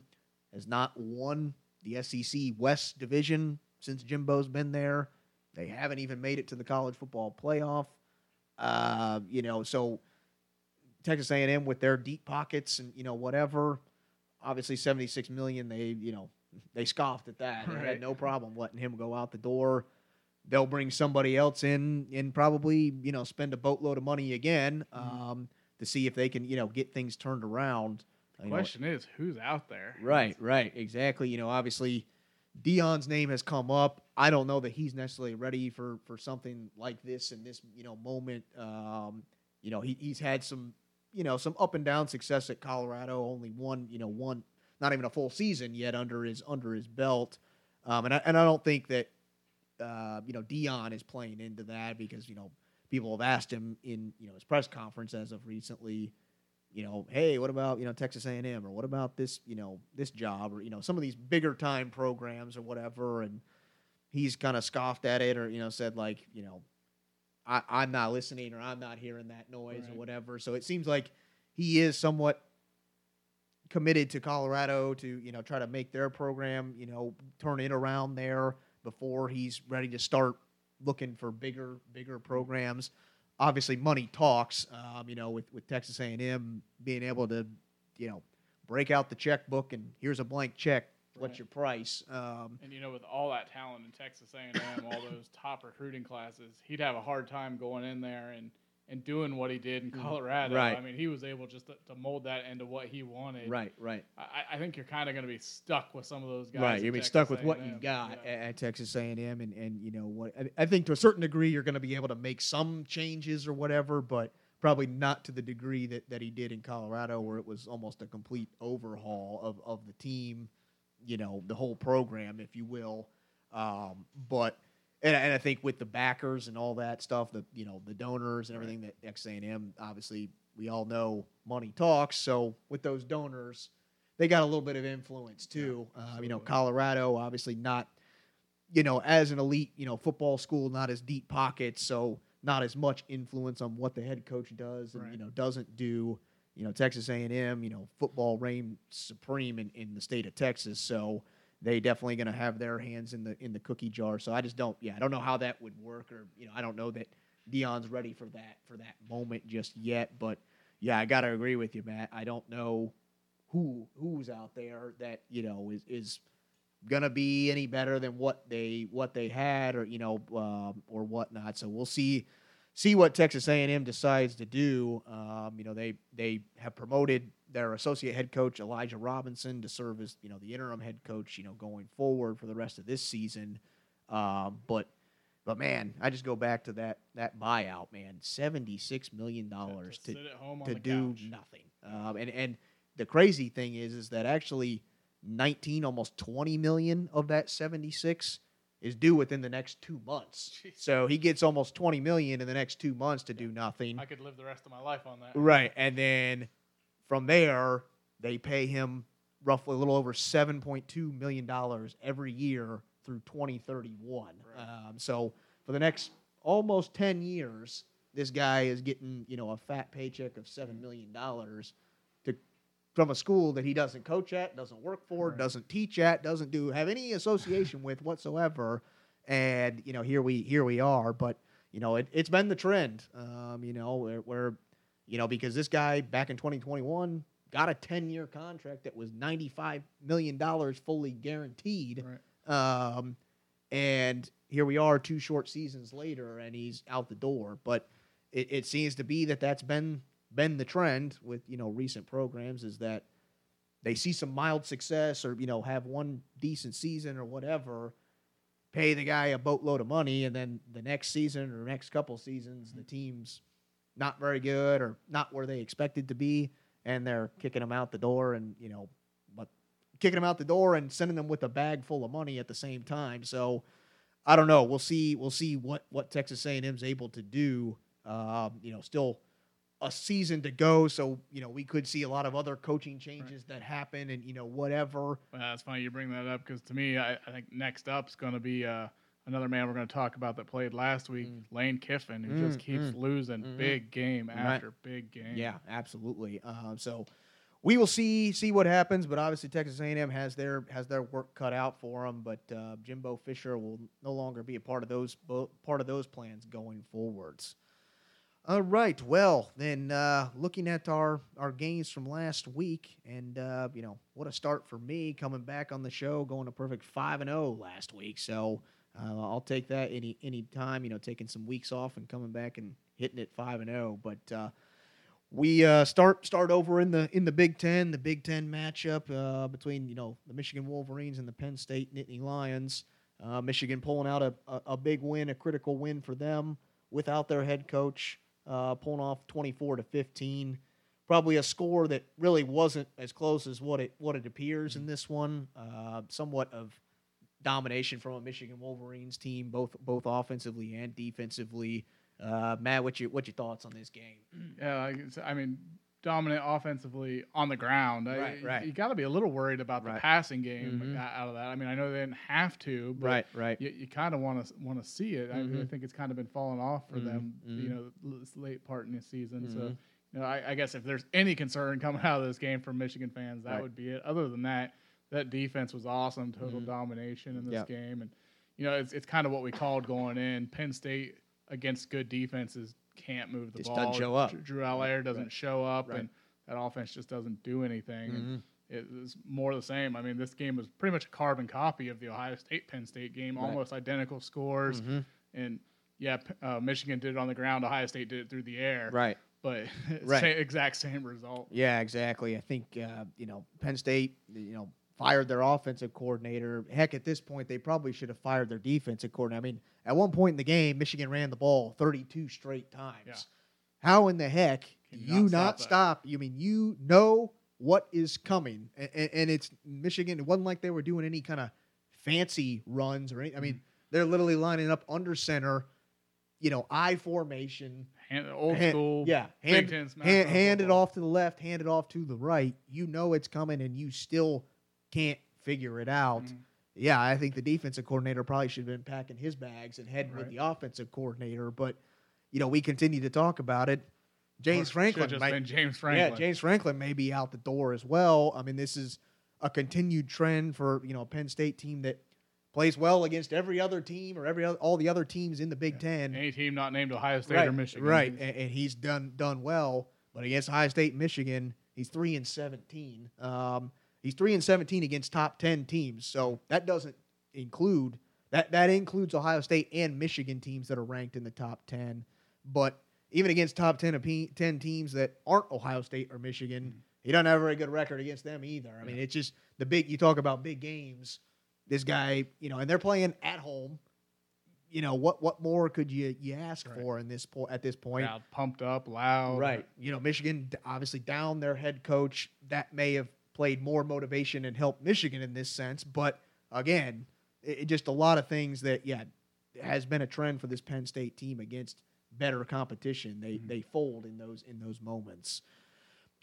Speaker 2: has not won the SEC West Division since Jimbo's been there. They haven't even made it to the college football playoff. Uh, you know, so Texas A&M with their deep pockets and you know whatever. Obviously, 76 million. They you know they scoffed at that. They had no problem letting him go out the door. They'll bring somebody else in and probably you know spend a boatload of money again um, to see if they can you know get things turned around.
Speaker 1: The
Speaker 2: You know,
Speaker 1: question is, who's out there?
Speaker 2: Right, right, exactly. You know, obviously, Deion's name has come up. I don't know that he's necessarily ready for for something like this in this you know moment. Um, you know, he, he's had some you know some up and down success at Colorado. Only one you know one not even a full season yet under his under his belt. Um, and I, and I don't think that uh, you know Dion is playing into that because you know people have asked him in you know his press conference as of recently you know, hey, what about you know Texas A and M or what about this you know this job or you know some of these bigger time programs or whatever, and he's kind of scoffed at it or you know said like you know I, I'm not listening or I'm not hearing that noise
Speaker 1: Right.
Speaker 2: or whatever. So it seems like he is somewhat committed to Colorado to you know try to make their program you know turn it around there before he's ready to start looking for bigger bigger programs obviously money talks. Um, you know, with with Texas A and M being able to, you know, break out the checkbook and here's a blank check. What's
Speaker 1: Right.
Speaker 2: your price? Um,
Speaker 1: And you know, with all that talent in Texas A&M, all those top recruiting classes, he'd have a hard time going in there and, and doing what he did in Colorado.
Speaker 2: Mm, Right.
Speaker 1: I mean, he was able just to, to mold that into what he wanted.
Speaker 2: right, right,
Speaker 1: I, I think you're kind of going to be stuck with some of those guys.
Speaker 2: right. You're being
Speaker 1: Texas
Speaker 2: stuck with what you
Speaker 1: A&M.
Speaker 2: got
Speaker 1: Yeah.
Speaker 2: at, Texas A and M, and and you know what? I, I think to a certain degree you're going to be able to make some changes or whatever, but probably not to the degree that, that he did in Colorado, where it was almost a complete overhaul of of the team, you know, the whole program, if you will. Um, but and, and I think with the backers and all that stuff, the you know the donors and everything that X A and M, obviously we all know money talks. So with those donors, they got a little bit of influence too. uh, you know. Colorado obviously not, you know, as an elite you know football school, not as deep pockets, so not as much influence on what the head coach does and
Speaker 1: Right.
Speaker 2: you know doesn't do. You know, Texas A and M, you know, football reign supreme in, in the state of Texas, so they definitely going to have their hands in the in the cookie jar. So I just don't, yeah, I don't know how that would work, or you know, I don't know that Deion's ready for that for that moment just yet. But yeah, I got to agree with you, Matt. I don't know who who's out there that you know is is gonna be any better than what they what they had, or you know, um, or whatnot. So we'll see see what Texas A&M decides to do. Um, you know, they they have promoted their associate head coach Elijah Robinson to serve as you know the interim head coach. You know, going forward for the rest of this season. Um, but but man, I just go back to that that buyout, man, seventy six million dollars to
Speaker 1: sit at home on
Speaker 2: to do
Speaker 1: couch.
Speaker 2: nothing. Um, and and the crazy thing is is that actually 19 almost 20 million of that 76 is due within the next 2 months.
Speaker 1: Jeez.
Speaker 2: So he gets almost 20 million in the next 2 months to do nothing.
Speaker 1: I could live the rest of my life on that.
Speaker 2: Right. And then from there they pay him roughly a little over 7.2 million dollars every year through 2031.
Speaker 1: Right.
Speaker 2: Um, so for the next almost 10 years this guy is getting, you know, a fat paycheck of 7 million dollars to from a school that he doesn't coach at, doesn't work for,
Speaker 1: Right.
Speaker 2: doesn't teach at, doesn't do have any association with whatsoever. And you know, here we here we are, but you know, it, it's been the trend. Um, you know, where, where you know, because this guy back in 2021 got a 10 year contract that was 95 million dollars fully guaranteed.
Speaker 1: Right.
Speaker 2: Um, and here we are, two short seasons later, and he's out the door. But it, it seems to be that that's been been the trend with you know recent programs is that they see some mild success or you know have one decent season or whatever, pay the guy a boatload of money, and then the next season or next couple seasons the team's not very good or not where they expected to be, and they're kicking them out the door, and you know, but kicking them out the door and sending them with a bag full of money at the same time. So I don't know. We'll see. We'll see what what Texas A&M's able to do. Um, you know, still a season to go, so you know we could see a lot of other coaching changes that happen, and you know whatever.
Speaker 1: Well, that's funny you bring that up because to me, I, I think next up is going to be uh, another man we're going to talk about that played last week,
Speaker 2: Mm.
Speaker 1: Lane Kiffin, who just
Speaker 2: Mm,
Speaker 1: keeps
Speaker 2: mm,
Speaker 1: losing
Speaker 2: mhm.
Speaker 1: big game
Speaker 2: Right.
Speaker 1: after big game.
Speaker 2: Yeah, absolutely. Um, so we will see see what happens, but obviously Texas A&M has their has their work cut out for them. But uh, Jimbo Fisher will no longer be a part of those part of those plans going forwards. All right. Well, then uh, looking at our our games from last week, and uh, you know what a start for me coming back on the show, going a perfect five and zero last week. So uh, I'll take that any any time. You know, taking some weeks off and coming back and hitting it five and zero. But uh, we uh, start start over in the in the Big Ten, the Big Ten matchup uh, between you know the Michigan Wolverines and the Penn State Nittany Lions. Uh, Michigan pulling out a, a, a big win, a critical win for them without their head coach uh, pulling off 24 to 15. Probably a score that really wasn't as close as what it what it appears in this one. Uh, somewhat of domination from a Michigan Wolverines team, both both offensively and defensively. Uh, Matt, what's your what your thoughts on this game?
Speaker 1: Yeah, I mean, dominant offensively on the ground. I-
Speaker 2: Right, right.
Speaker 1: You got to be a little worried about the
Speaker 2: Right.
Speaker 1: passing game
Speaker 2: Mhm.
Speaker 1: out of that. I mean, I know they didn't have to, but
Speaker 2: right.
Speaker 1: you, you kind of want to want to see it. I, I
Speaker 2: Mhm.
Speaker 1: think it's kind of been falling off for
Speaker 2: Mhm,
Speaker 1: them, you know, this late part in the season. So,
Speaker 2: Mhm.
Speaker 1: you know, I, I guess if there's any concern coming out of this game from Michigan fans, that
Speaker 2: Right.
Speaker 1: would be it. Other than that, that defense was awesome, total
Speaker 2: Mhm.
Speaker 1: domination in this
Speaker 2: Yep.
Speaker 1: game, and you know, it's it's kind of what we called going in. Penn State against good defenses can't move the
Speaker 2: Just
Speaker 1: ball.
Speaker 2: doesn't show up.
Speaker 1: Drew- Allar doesn't
Speaker 2: Right.
Speaker 1: show up,
Speaker 2: Right.
Speaker 1: and that offense just doesn't do anything. And
Speaker 2: Mhm.
Speaker 1: it was more the same. I mean, this game was pretty much a carbon copy of the Ohio State Penn State game,
Speaker 2: Right.
Speaker 1: almost identical scores.
Speaker 2: Mhm.
Speaker 1: And yeah, uh, Michigan did it on the ground. Ohio State did it through the air.
Speaker 2: Right.
Speaker 1: But
Speaker 2: Right.
Speaker 1: same, exact same result.
Speaker 2: Yeah, exactly. I think uh, you know Penn State, you know, fired their offensive coordinator. Heck, at this point, they probably should have fired their defensive coordinator. I mean, at one point in the game, Michigan ran the ball 32 straight times.
Speaker 1: Yeah.
Speaker 2: How in the heck do you
Speaker 1: not
Speaker 2: not
Speaker 1: stop?
Speaker 2: You mean you know what is coming, and, and it's Michigan. It wasn't like they were doing any kind of fancy runs or anything. I mean,
Speaker 1: Mm-hmm.
Speaker 2: they're literally lining up under center. You know, I formation.
Speaker 1: Hand, old
Speaker 2: Hand-
Speaker 1: school.
Speaker 2: Yeah, hand, hand, hand it off to the left, hand it off to the right. You know it's coming, and you still can't figure it out.
Speaker 1: Mhm.
Speaker 2: Yeah, I think the defensive coordinator probably should have been packing his bags and heading with the offensive coordinator. But you know, we continue to talk about it. James Franklin, might-
Speaker 1: been James Franklin.
Speaker 2: yeah, James Franklin may be out the door as well. I mean, this is a continued trend for you know a Penn State team that plays well against every other team or every other, all the other teams in the Big Ten
Speaker 1: Any team not named Ohio State
Speaker 2: right,
Speaker 1: or Michigan.
Speaker 2: Right, and, and he's done done well. But against Ohio State, Michigan, he's three and seventeen. Um, he's three and seventeen against top ten teams. So that doesn't include that. That includes Ohio State and Michigan teams that are ranked in the top ten. But even against top 10, ape- 10 teams that aren't Ohio State or Michigan, mm-hmm. he doesn't have a very good record against them either. I mean, it's just the big. You talk about big games. This guy, you know, and they're playing at home. You know what? What more could you you ask
Speaker 1: Right.
Speaker 2: for in this po- at this point?
Speaker 1: Crowd pumped up, loud.
Speaker 2: Right. You know, Michigan obviously down their head coach. That may have played more motivation and helped Michigan in this sense. But again, it, it just a lot of things that yeah has been a trend for this Penn State team against better competition. They
Speaker 1: Mhm.
Speaker 2: they fold in those in those moments.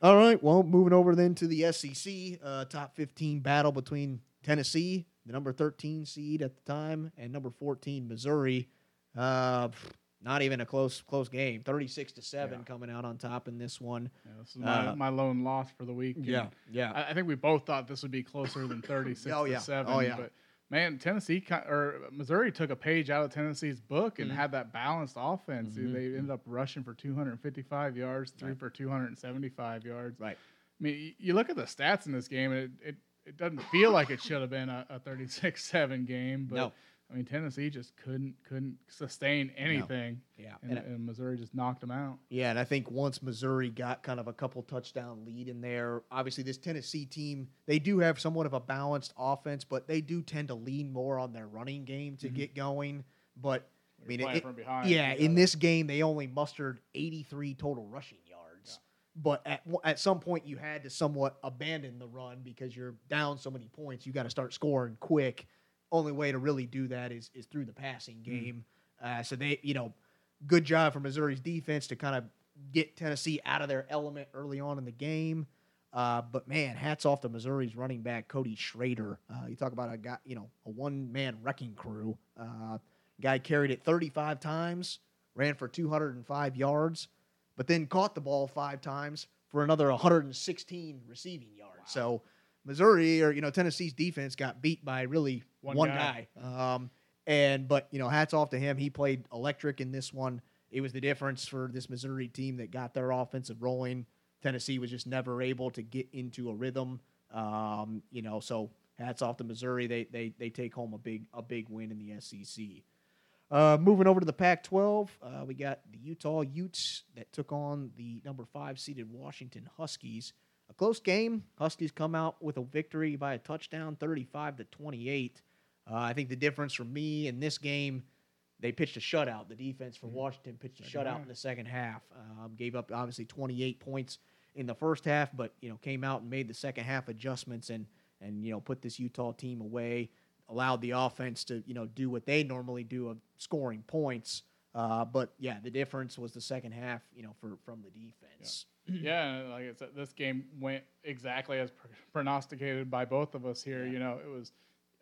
Speaker 2: All right. Well, moving over then to the SEC uh, top 15 battle between Tennessee, the number 13 seed at the time, and number 14 Missouri. Uh, not even a close close game. 36 to seven
Speaker 1: Yeah.
Speaker 2: coming out on top in this one.
Speaker 1: Yeah, this is my,
Speaker 2: Uh,
Speaker 1: my lone loss for the week. and
Speaker 2: yeah.
Speaker 1: I, I think we both thought this would be closer than 36
Speaker 2: Oh, yeah.
Speaker 1: to 7.
Speaker 2: Oh, yeah.
Speaker 1: But man, Tennessee or Missouri took a page out of Tennessee's book and
Speaker 2: Mhm.
Speaker 1: had that balanced offense.
Speaker 2: Mhm.
Speaker 1: They ended up rushing for 255 yards, three
Speaker 2: Right.
Speaker 1: for 275 yards.
Speaker 2: Right.
Speaker 1: I mean, you look at the stats in this game, and it, it, it doesn't feel like it should have been a, a 36-7 game, but
Speaker 2: No.
Speaker 1: I mean, Tennessee just couldn't couldn't sustain anything,
Speaker 2: Yeah.
Speaker 1: and,
Speaker 2: And,
Speaker 1: and Missouri just knocked them out.
Speaker 2: yeah, and I think once Missouri got kind of a couple touchdown lead in there, obviously this Tennessee team, they do have somewhat of a balanced offense, but they do tend to lean more on their running game to
Speaker 1: Mhm.
Speaker 2: get going. But I mean, it-
Speaker 1: from behind,
Speaker 2: yeah, in this game they only mustered 83 total rushing yards. But at at some point you had to somewhat abandon the run because you're down so many points. You got to start scoring quick. Only way to really do that is is through the passing game. Uh, so they, you know, good job for Missouri's defense to kind of get Tennessee out of their element early on in the game. Uh, but man, hats off to Missouri's running back Cody Schrader. Uh, you talk about a guy, you know, a one man wrecking crew. Uh, guy carried it 35 times, ran for 205 yards, but then caught the ball five times for another 116 receiving yards. So Missouri or you know Tennessee's defense got beat by really one,
Speaker 1: One
Speaker 2: guy.
Speaker 1: guy.
Speaker 2: Um, and but you know hats off to him. He played electric in this one. it was the difference for this Missouri team that got their offensive rolling. Tennessee was just never able to get into a rhythm. Um, you know, so hats off to Missouri. They they they take home a big a big win in the SEC. Uh, moving over to the Pac-12, uh, we got the Utah Utes that took on the number five seeded Washington Huskies. A close game. Huskies come out with a victory by a touchdown, 35 to 28. Uh, I think the difference for me in this game, they pitched a shutout. The defense for Washington pitched a
Speaker 1: Second
Speaker 2: shutout
Speaker 1: half.
Speaker 2: in the second half. Um, gave up obviously 28 points in the first half, but you know came out and made the second half adjustments and and you know put this Utah team away. Allowed the offense to you know do what they normally do of scoring points. Uh, but yeah, the difference was the second half. You know for from the defense.
Speaker 1: yeah, and like I said, this game went exactly as pr- prognosticated by both of us here.
Speaker 2: Yeah.
Speaker 1: You know, it was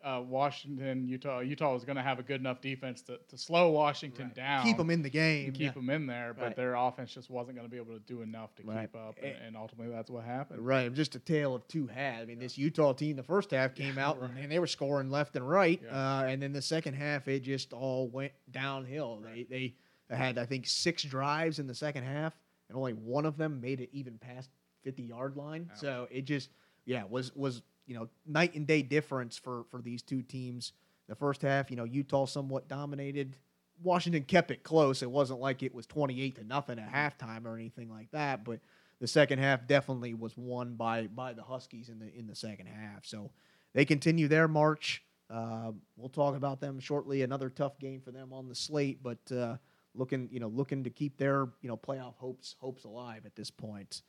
Speaker 1: uh, Washington, Utah. Utah was going to have a good enough defense to, to slow Washington
Speaker 2: Right.
Speaker 1: down,
Speaker 2: Keep them in the game.
Speaker 1: keep
Speaker 2: yeah.
Speaker 1: them in there, but
Speaker 2: Right.
Speaker 1: their offense just wasn't going to be able to do enough to
Speaker 2: Right.
Speaker 1: keep up, and, and ultimately that's what happened.
Speaker 2: Right, just a tale of two halves. I mean, this Utah team, the first half came out and, and they were scoring left and right,
Speaker 1: Yeah.
Speaker 2: uh, and then the second half it just all went downhill. They they had I think six drives in the second half, and only one of them made it even past fifty yard line.
Speaker 1: Ouch.
Speaker 2: So it just yeah was was you know night and day difference for for these two teams. The first half, you know, Utah somewhat dominated. Washington kept it close. It wasn't like it was twenty eight to nothing at halftime or anything like that, but the second half definitely was won by by the Huskies in the in the second half. So they continue their march. Uh, we'll talk about them shortly. Another tough game for them on the slate, but uh, looking you know looking to keep their you know playoff hopes hopes alive at this point.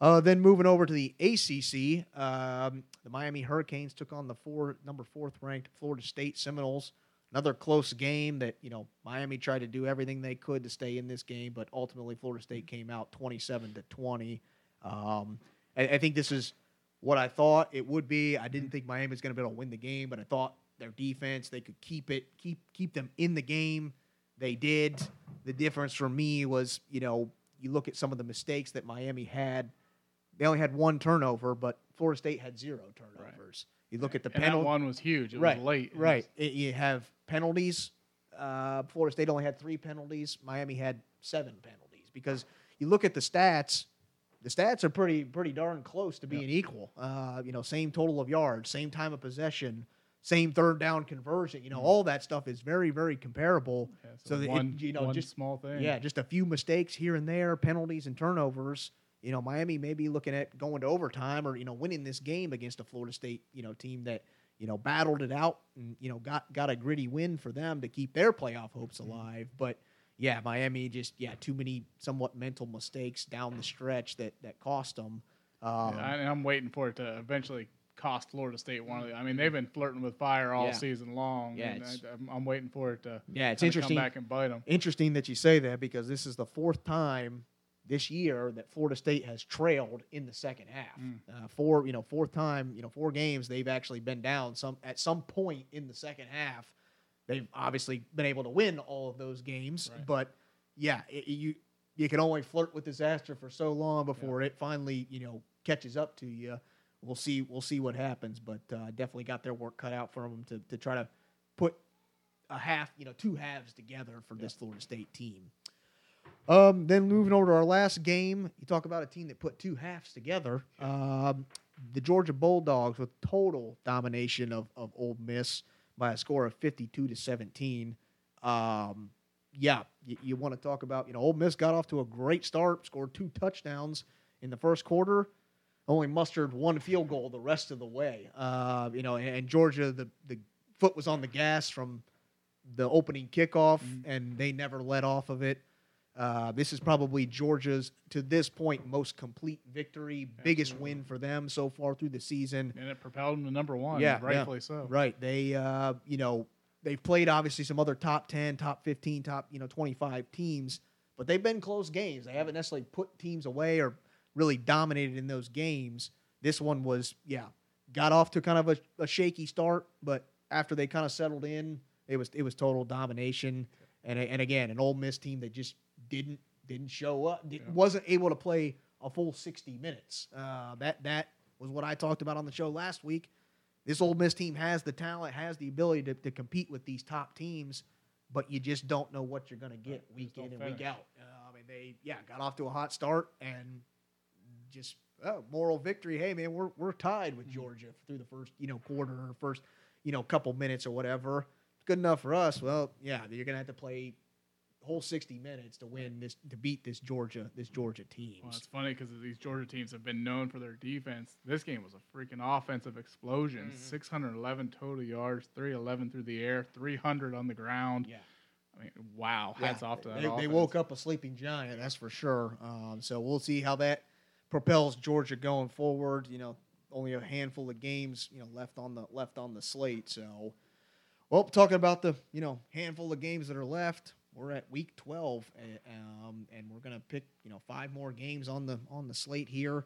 Speaker 2: Uh, then moving over to the ACC, um, the Miami Hurricanes took on the four number fourth ranked Florida State Seminoles. Another close game that you know Miami tried to do everything they could to stay in this game, but ultimately Florida State came out twenty seven to twenty. Um, I, I think this is what I thought it would be. I didn't think Miami was going to be able to win the game, but I thought their defense they could keep it keep keep them in the game. They did. The difference for me was you know you look at some of the mistakes that Miami had. They only had one turnover, but Florida State had zero turnovers. You look at the
Speaker 1: and
Speaker 2: penalty.
Speaker 1: one was huge. It
Speaker 2: right,
Speaker 1: was late.
Speaker 2: Right. It- you have penalties. Uh, Florida State only had three penalties. Miami had seven penalties because you look at the stats. The stats are pretty pretty darn close to being equal. Uh, you know, same total of yards, same time of possession, same third down conversion. You know, all that stuff is very very comparable.
Speaker 1: Yeah,
Speaker 2: so that it- you know,
Speaker 1: one
Speaker 2: just
Speaker 1: small thing.
Speaker 2: yeah, just a few mistakes here and there, penalties and turnovers. You know, Miami may be looking at going to overtime or you know winning this game against a Florida State you know team that you know battled it out and you know got got a gritty win for them to keep their playoff hopes alive. But yeah, Miami just yeah too many somewhat mental mistakes down the stretch that that cost them. Um,
Speaker 1: Yeah, and I'm waiting for it to eventually cost Florida State one of the. I mean, they've been flirting with fire all
Speaker 2: Yeah.
Speaker 1: season long.
Speaker 2: Yeah,
Speaker 1: I, I'm, I'm waiting for it to.
Speaker 2: yeah, it's interesting.
Speaker 1: Come back and bite them.
Speaker 2: Interesting that you say that because this is the fourth time this year that Florida State has trailed in the second half.
Speaker 1: Mm.
Speaker 2: Uh, four, you know, fourth time, you know, four games they've actually been down some at some point in the second half. They've obviously been able to win all of those games,
Speaker 1: Right.
Speaker 2: but yeah, it, you you can only flirt with disaster for so long before it finally, you know, catches up to you. We'll see. We'll see what happens, but uh, definitely got their work cut out for them to, to try to put a half, you know, two halves together for this Florida State team. Um, then moving over to our last game, you talk about a team that put two halves together. Um, the Georgia Bulldogs with total domination of of Ole Miss by a score of fifty two to seventeen. Um, yeah, you, you want to talk about you know Ole Miss got off to a great start, scored two touchdowns in the first quarter, only mustered one field goal the rest of the way. Uh, you know, and, and Georgia the the foot was on the gas from the opening kickoff, and they never let off of it. Uh, this is probably Georgia's, to this point, most complete victory, biggest
Speaker 1: Absolutely.
Speaker 2: win for them so far through the season.
Speaker 1: And it propelled them to number one.
Speaker 2: Yeah, yeah.
Speaker 1: rightfully so.
Speaker 2: Right. They, uh, you know, they've played obviously some other top 10, top 15, top, you know, 25 teams, but they've been close games. They haven't necessarily put teams away or really dominated in those games. This one was, yeah, got off to kind of a, a shaky start, but after they kind of settled in, it was it was total domination. And and again, an Ole Miss team that just didn't didn't show up, did,
Speaker 1: Yeah.
Speaker 2: wasn't able to play a full 60 minutes. Uh, that that was what I talked about on the show last week. This Ole Miss team has the talent, has the ability to, to compete with these top teams. but you just don't know what you're going to get
Speaker 1: Right,
Speaker 2: week in and week out. Uh, I mean, they yeah got off to a hot start and just oh, moral victory. Hey man, we're we're tied with
Speaker 1: Mhm.
Speaker 2: Georgia through the first you know quarter or first you know couple minutes or whatever. Good enough for us. Well, yeah, you're going to have to play whole 60 minutes to win this to beat this Georgia this Georgia team.
Speaker 1: Well, it's funny because these Georgia teams have been known for their defense. This game was a freaking offensive explosion.
Speaker 2: Mhm.
Speaker 1: 611 total yards, 311 through the air, 300 on the ground.
Speaker 2: yeah.
Speaker 1: I mean, wow. Hats off to that.
Speaker 2: They, they woke up a sleeping giant, that's for sure. Um, so we'll see how that propels Georgia going forward. You know, only a handful of games, you know, left on the left on the slate. So, well, talking about the you know handful of games that are left, we're at week twelve, um, and we're gonna pick you know five more games on the on the slate here.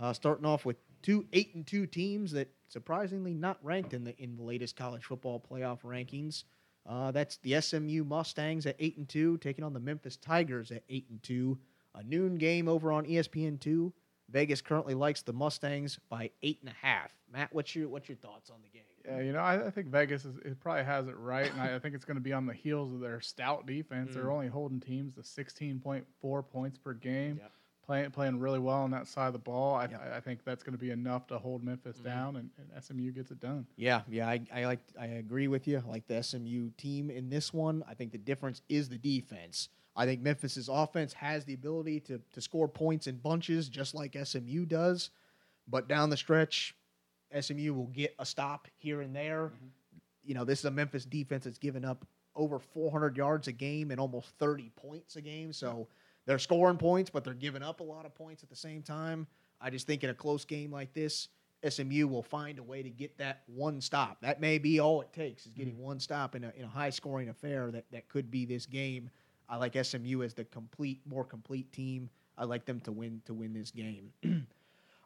Speaker 2: Uh, starting off with two eight and two teams that surprisingly not ranked in the in the latest college football playoff rankings. Uh, that's the SMU Mustangs at eight and two, taking on the Memphis Tigers at eight and two. A noon game over on E ESPN two. Vegas currently likes the Mustangs by eight and a half. Matt, what's your what's your thoughts on the game?
Speaker 1: Yeah, you know, I, I think Vegas is it probably has it right, and I, I think it's going to be on the heels of their stout defense. They're
Speaker 2: Mm.
Speaker 1: only holding teams to 16.4 points per game,
Speaker 2: Yep.
Speaker 1: playing playing really well on that side of the ball. I,
Speaker 2: Yep.
Speaker 1: I, think that's going to be enough to hold Memphis
Speaker 2: Mhm.
Speaker 1: down, and, and SMU gets it done.
Speaker 2: Yeah, yeah, I, I like I agree with you. I like the SMU team in this one. I think the difference is the defense. I think Memphis's offense has the ability to to score points in bunches just like SMU does, but down the stretch, SMU will get a stop here and there.
Speaker 1: Mhm.
Speaker 2: You know, this is a Memphis defense that's given up over 400 yards a game and almost 30 points a game. So they're scoring points, but they're giving up a lot of points at the same time. I just think in a close game like this, SMU will find a way to get that one stop. That may be all it takes is getting one stop in a, in a high scoring affair that, that could be this game. I like SMU as the complete, more complete team. I like them to win to win this game.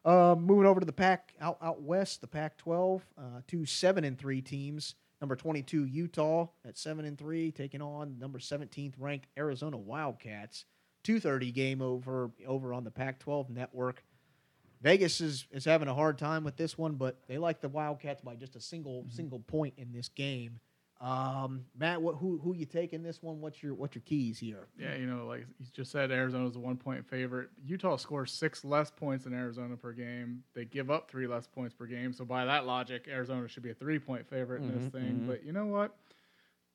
Speaker 2: uh, moving over to the pack out out west, the Pac-12, uh, two seven and three teams. Number 22 Utah at seven and three, taking on number 17th ranked Arizona Wildcats. 2:30 game over over on the Pac-12 network. Vegas is, is having a hard time with this one, but they like the Wildcats by just a single single point in this game. Um, Matt, what, who who you taking this one? What's your what's your keys here?
Speaker 1: Yeah, you know, like you just said, Arizona's a one point favorite. Utah scores six less points than Arizona per game. They give up three less points per game. So by that logic, Arizona should be a three point favorite in this
Speaker 2: Mhm,
Speaker 1: thing.
Speaker 2: mhm.
Speaker 1: But you know what?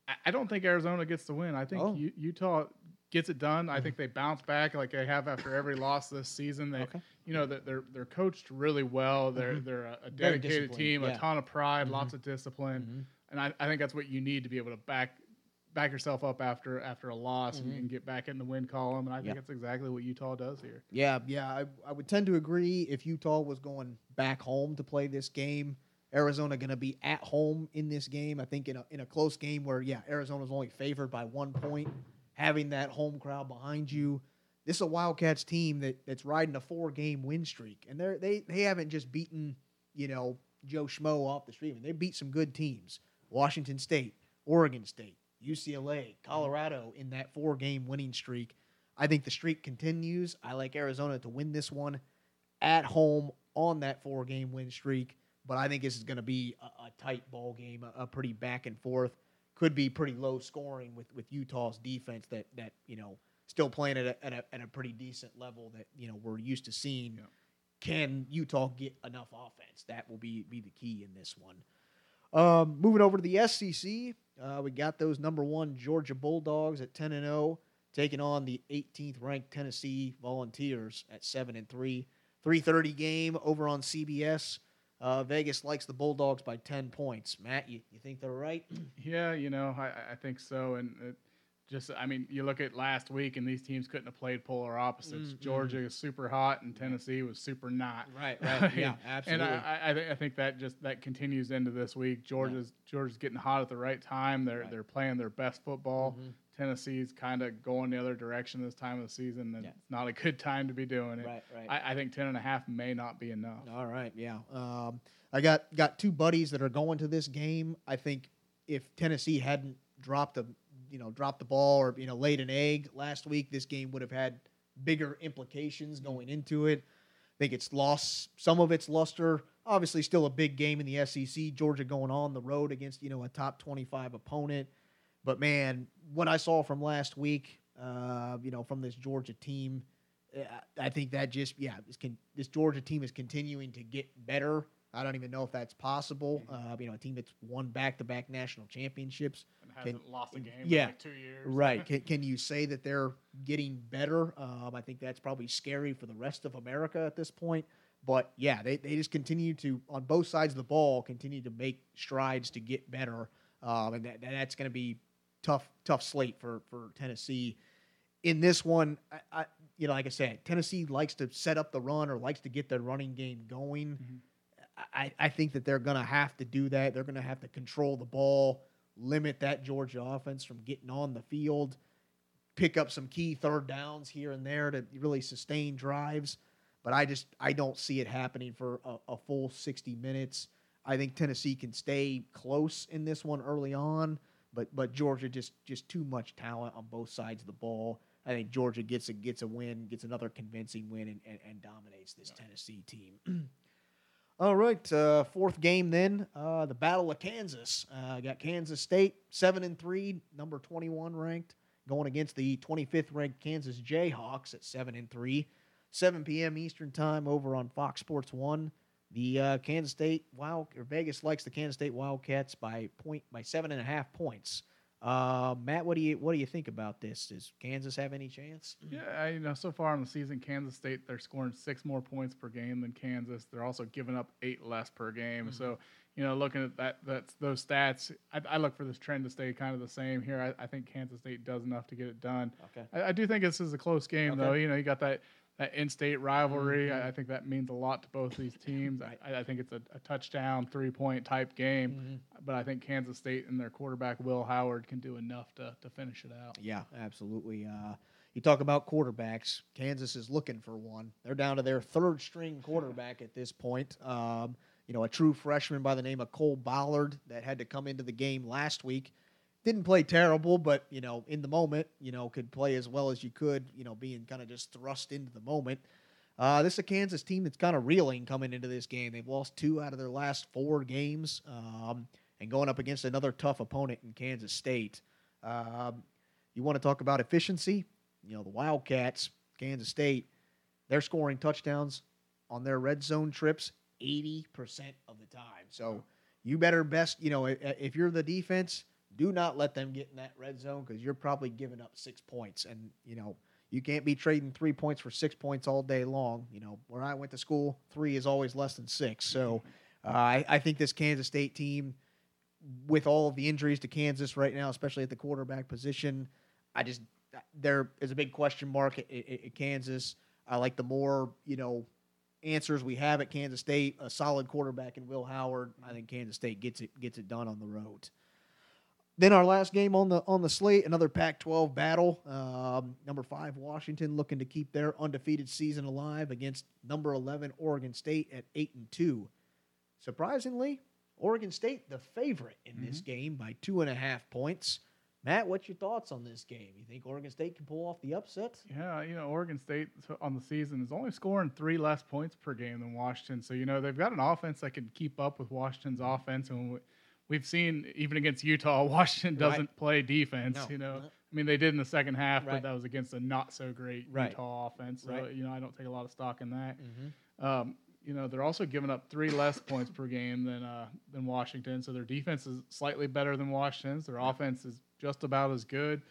Speaker 1: I, I don't think Arizona gets the win. I think
Speaker 2: Oh.
Speaker 1: U- Utah gets it done. I think they bounce back like they have after every loss this season. They,
Speaker 2: Okay.
Speaker 1: you know, that they're they're coached really well. They're
Speaker 2: Mhm.
Speaker 1: they're a, a dedicated team,
Speaker 2: yeah.
Speaker 1: a ton of pride,
Speaker 2: Mhm.
Speaker 1: lots of discipline
Speaker 2: Mhm.
Speaker 1: And I, I think that's what you need to be able to back back yourself up after after a loss and,
Speaker 2: Mhm.
Speaker 1: and get back in the win column. And I think
Speaker 2: Yeah.
Speaker 1: that's exactly what Utah does here.
Speaker 2: Yeah, yeah, I, I would tend to agree. If Utah was going back home to play this game, Arizona going to be at home in this game. I think in a in a close game where yeah, Arizona's only favored by one point, having that home crowd behind you. This is a Wildcats team that that's riding a four game win streak, and they're they they haven't just beaten you know Joe Schmo off the street. I mean, they beat some good teams: Washington State, Oregon State, UCLA, Colorado in that four game winning streak. I think the streak continues. I like Arizona to win this one at home on that four game win streak. But I think this is going to be a, a tight ball game, a, a pretty back and forth. Could be pretty low scoring with, with Utah's defense that that you know still playing at a, at a at a pretty decent level that you know we're used to seeing.
Speaker 1: Yeah.
Speaker 2: Can Utah get enough offense? That will be be the key in this one. Um, moving over to the SEC, uh, we got those number one Georgia Bulldogs at ten and zero, taking on the 18th ranked Tennessee Volunteers at seven and three. 3:30 game over on CBS. Uh, Vegas likes the Bulldogs by 10 points. Matt, you, you think they're right?
Speaker 1: Yeah, you know, I, I think so. And it just, I mean, you look at last week, and these teams couldn't have played polar opposites.
Speaker 2: Mm,
Speaker 1: Georgia is super hot, and Tennessee was super not.
Speaker 2: Right, right,
Speaker 1: Yeah, absolutely. And I, I, I, think, I think that just that continues into this week. Georgia's Georgia's getting hot at the right time. They're
Speaker 2: Right.
Speaker 1: they're playing their best football.
Speaker 2: Mhm.
Speaker 1: Tennessee's kind of going the other direction this time of the season, and
Speaker 2: Yeah.
Speaker 1: it's not a good time to be doing it.
Speaker 2: Right, right.
Speaker 1: I, I think ten and a half may not be enough.
Speaker 2: All right, yeah. Um, I got got two buddies that are going to this game. I think if Tennessee hadn't dropped the you know dropped the ball or you know laid an egg last week, this game would have had bigger implications going into it. I think it's lost some of its luster. Obviously, still a big game in the SEC. Georgia going on the road against you know a top twenty five opponent. But man, what I saw from last week, uh, you know, from this Georgia team, uh, I think that just yeah, this, can, this Georgia team is continuing to get better. I don't even know if that's possible. Uh, you know, a team that's won back-to-back national championships.
Speaker 1: And hasn't lost a game
Speaker 2: yeah,
Speaker 1: in like two years.
Speaker 2: Right. Can, can you say that they're getting better? Um, I think that's probably scary for the rest of America at this point. But yeah, they, they just continue to, on both sides of the ball, continue to make strides to get better. Um, and that, that's going to be tough, tough slate for, for Tennessee. In this one, I, I, you know, like I said, Tennessee likes to set up the run or likes to get their running game going. I, I think that they're going to have to do that. They're going to have to control the ball, limit that Georgia offense from getting on the field, pick up some key third downs here and there to really sustain drives. But I just I don't see it happening for a, a full 60 minutes. I think Tennessee can stay close in this one early on, but but Georgia just just too much talent on both sides of the ball. I think Georgia gets a gets a win, gets another convincing win, and, and, and dominates this Tennessee team. All right, uh, fourth game then. Uh, the Battle of Kansas. Uh, got Kansas State seven and three, number twenty one ranked, going against the twenty fifth ranked Kansas Jayhawks at seven and three. 7 p.m. Eastern time over on Fox Sports One. The uh, Kansas State Wild or Vegas likes the Kansas State Wildcats by point by seven and a half points. Uh, Matt, what do you what do you think about this? Does Kansas have any chance?
Speaker 1: Yeah, I- you know, so far in the season, Kansas State they're scoring six more points per game than Kansas. They're also giving up eight less per game. So, you know, looking at that, that's those stats. I, I look for this trend to stay kind of the same here. I, I think Kansas State does enough to get it done.
Speaker 2: Okay.
Speaker 1: I, I do think this is a close game,
Speaker 2: Okay.
Speaker 1: though. You know, you got that that in-state rivalry. I, I think that means a lot to both these teams. I, I think it's a, a touchdown, three-point type game. But I think Kansas State and their quarterback Will Howard can do enough to to finish it out.
Speaker 2: Yeah, absolutely. Uh, you talk about quarterbacks. Kansas is looking for one. They're down to their third string quarterback at this point. Um, you know, a true freshman by the name of Cole Ballard that had to come into the game last week. Didn't play terrible, but you know, in the moment, you know, could play as well as you could. You know, being kind of just thrust into the moment. Uh, this is a Kansas team that's kind of reeling coming into this game. They've lost two out of their last four games, um, and going up against another tough opponent in Kansas State. Um, you want to talk about efficiency? You know, the Wildcats, Kansas State, they're scoring touchdowns on their red zone trips 80% of the time. So you better best, you know, if you're the defense, do not let them get in that red zone because you're probably giving up six points. And, you know, you can't be trading three points for six points all day long. You know, where I went to school, three is always less than six. So uh, I, I think this Kansas State team, with all of the injuries to Kansas right now, especially at the quarterback position, I just there is a big question mark at, at, at Kansas. I like the more you know answers we have at Kansas State, a solid quarterback in Will Howard. I think Kansas State gets it gets it done on the road. Then our last game on the on the slate, another Pac-12 battle. Um, number five Washington looking to keep their undefeated season alive against number 11 Oregon State at eight and two. Surprisingly, Oregon State the favorite in this game by two and a half points. Matt, what's your thoughts on this game? You think Oregon State can pull off the upset?
Speaker 1: Yeah, you know, Oregon State on the season is only scoring three less points per game than Washington. So, you know, they've got an offense that can keep up with Washington's offense. And we- we've seen, even against Utah, Washington doesn't play defense.
Speaker 2: No.
Speaker 1: You know, I mean, they did in the second half,
Speaker 2: Right.
Speaker 1: but that was against a not so great
Speaker 2: Right.
Speaker 1: Utah offense. So,
Speaker 2: Right.
Speaker 1: you know, I don't take a lot of stock in that.
Speaker 2: Mm-hmm.
Speaker 1: Um, you know, they're also giving up three less points per game than uh, than Washington. So their defense is slightly better than Washington's. Their offense is just about as good.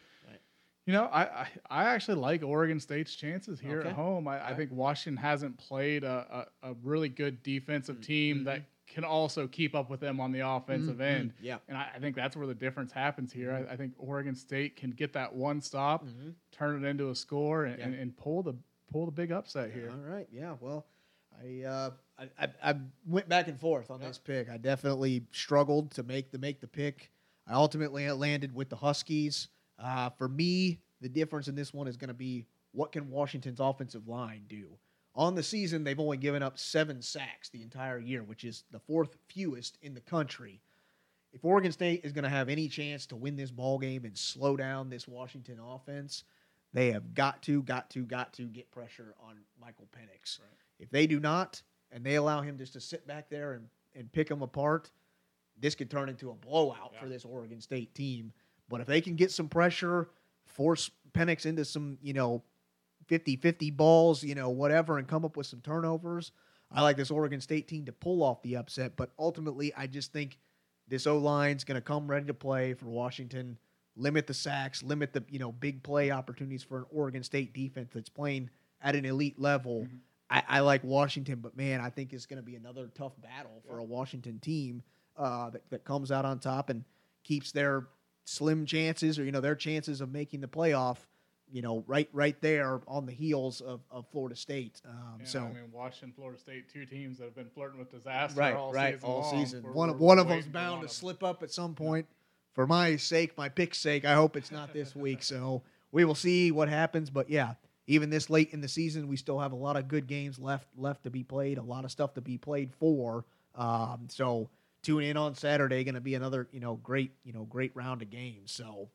Speaker 1: You know, I, I I actually like Oregon State's chances here
Speaker 2: Okay.
Speaker 1: at home. I, I think Washington hasn't played a, a, a really good defensive
Speaker 2: Mm-hmm.
Speaker 1: team that can also keep up with them on the offensive end.
Speaker 2: Yeah.
Speaker 1: And I, I think that's where the difference happens here. I, I think Oregon State can get that one stop, turn it into a score, and,
Speaker 2: Mm-hmm. Yeah.
Speaker 1: and, and pull the pull the big upset here.
Speaker 2: All right. Yeah. Well, I, uh, I, I I went back and forth on this pick. I definitely struggled to make the make the pick. I ultimately landed with the Huskies. Uh, for me, the difference in this one is going to be what can Washington's offensive line do. On the season, they've only given up seven sacks the entire year, which is the fourth fewest in the country. If Oregon State is going to have any chance to win this ball game and slow down this Washington offense, they have got to, got to, got to get pressure on Michael Penix. If they do not, and they allow him just to sit back there and, and pick them apart, this could turn into a blowout for this Oregon State team. But if they can get some pressure, force Penix into some, you know, 50 50 balls, you know, whatever, and come up with some turnovers, I like this Oregon State team to pull off the upset. But ultimately, I just think this O line's going to come ready to play for Washington, limit the sacks, limit the, you know, big play opportunities for an Oregon State defense that's playing at an elite level.
Speaker 1: Mhm.
Speaker 2: I, I like Washington, but man, I think it's going to be another tough battle for a Washington team uh, that, that comes out on top and keeps their slim chances or you know their chances of making the playoff, you know, right right there on the heels of, of Florida State. Um,
Speaker 1: Yeah,
Speaker 2: so
Speaker 1: I mean, Washington, Florida State, two teams that have been flirting with disaster
Speaker 2: right,
Speaker 1: all
Speaker 2: right,
Speaker 1: season.
Speaker 2: all
Speaker 1: long.
Speaker 2: season.
Speaker 1: We're-
Speaker 2: one
Speaker 1: we're
Speaker 2: of one of them's bound to
Speaker 1: them.
Speaker 2: slip up at some point. For my sake, my pick's sake, I hope it's not this week. So we will see what happens. But yeah, even this late in the season, we still have a lot of good games left left to be played. A lot of stuff to be played for. Um, so tune in on Saturday. Going to be another you know great you know great round of games. So.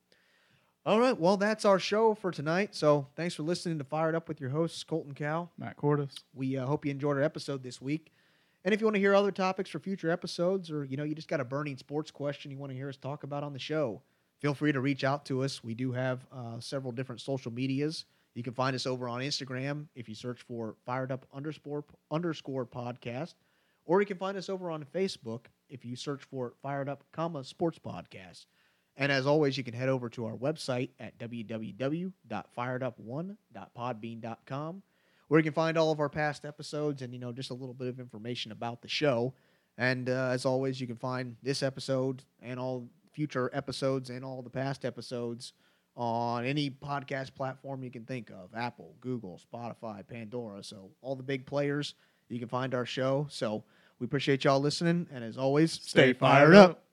Speaker 2: All right, well, that's our show for tonight. So, thanks for listening to Fired Up with your hosts, Colton Cow.
Speaker 1: Matt Cordis.
Speaker 2: We uh, hope you enjoyed our episode this week. And if you want to hear other topics for future episodes, or you know, you just got a burning sports question you want to hear us talk about on the show, feel free to reach out to us. We do have uh, several different social medias. You can find us over on Instagram if you search for Fired Up underscore underscore podcast, or you can find us over on Facebook if you search for Fired Up, comma Sports Podcast. And as always, you can head over to our website at www.firedup1.podbean.com where you can find all of our past episodes and you know just a little bit of information about the show. And uh, as always, you can find this episode and all future episodes and all the past episodes on any podcast platform you can think of: Apple, Google, Spotify, Pandora. So all the big players, you can find our show. So we appreciate y'all listening, and as always, stay, fired up.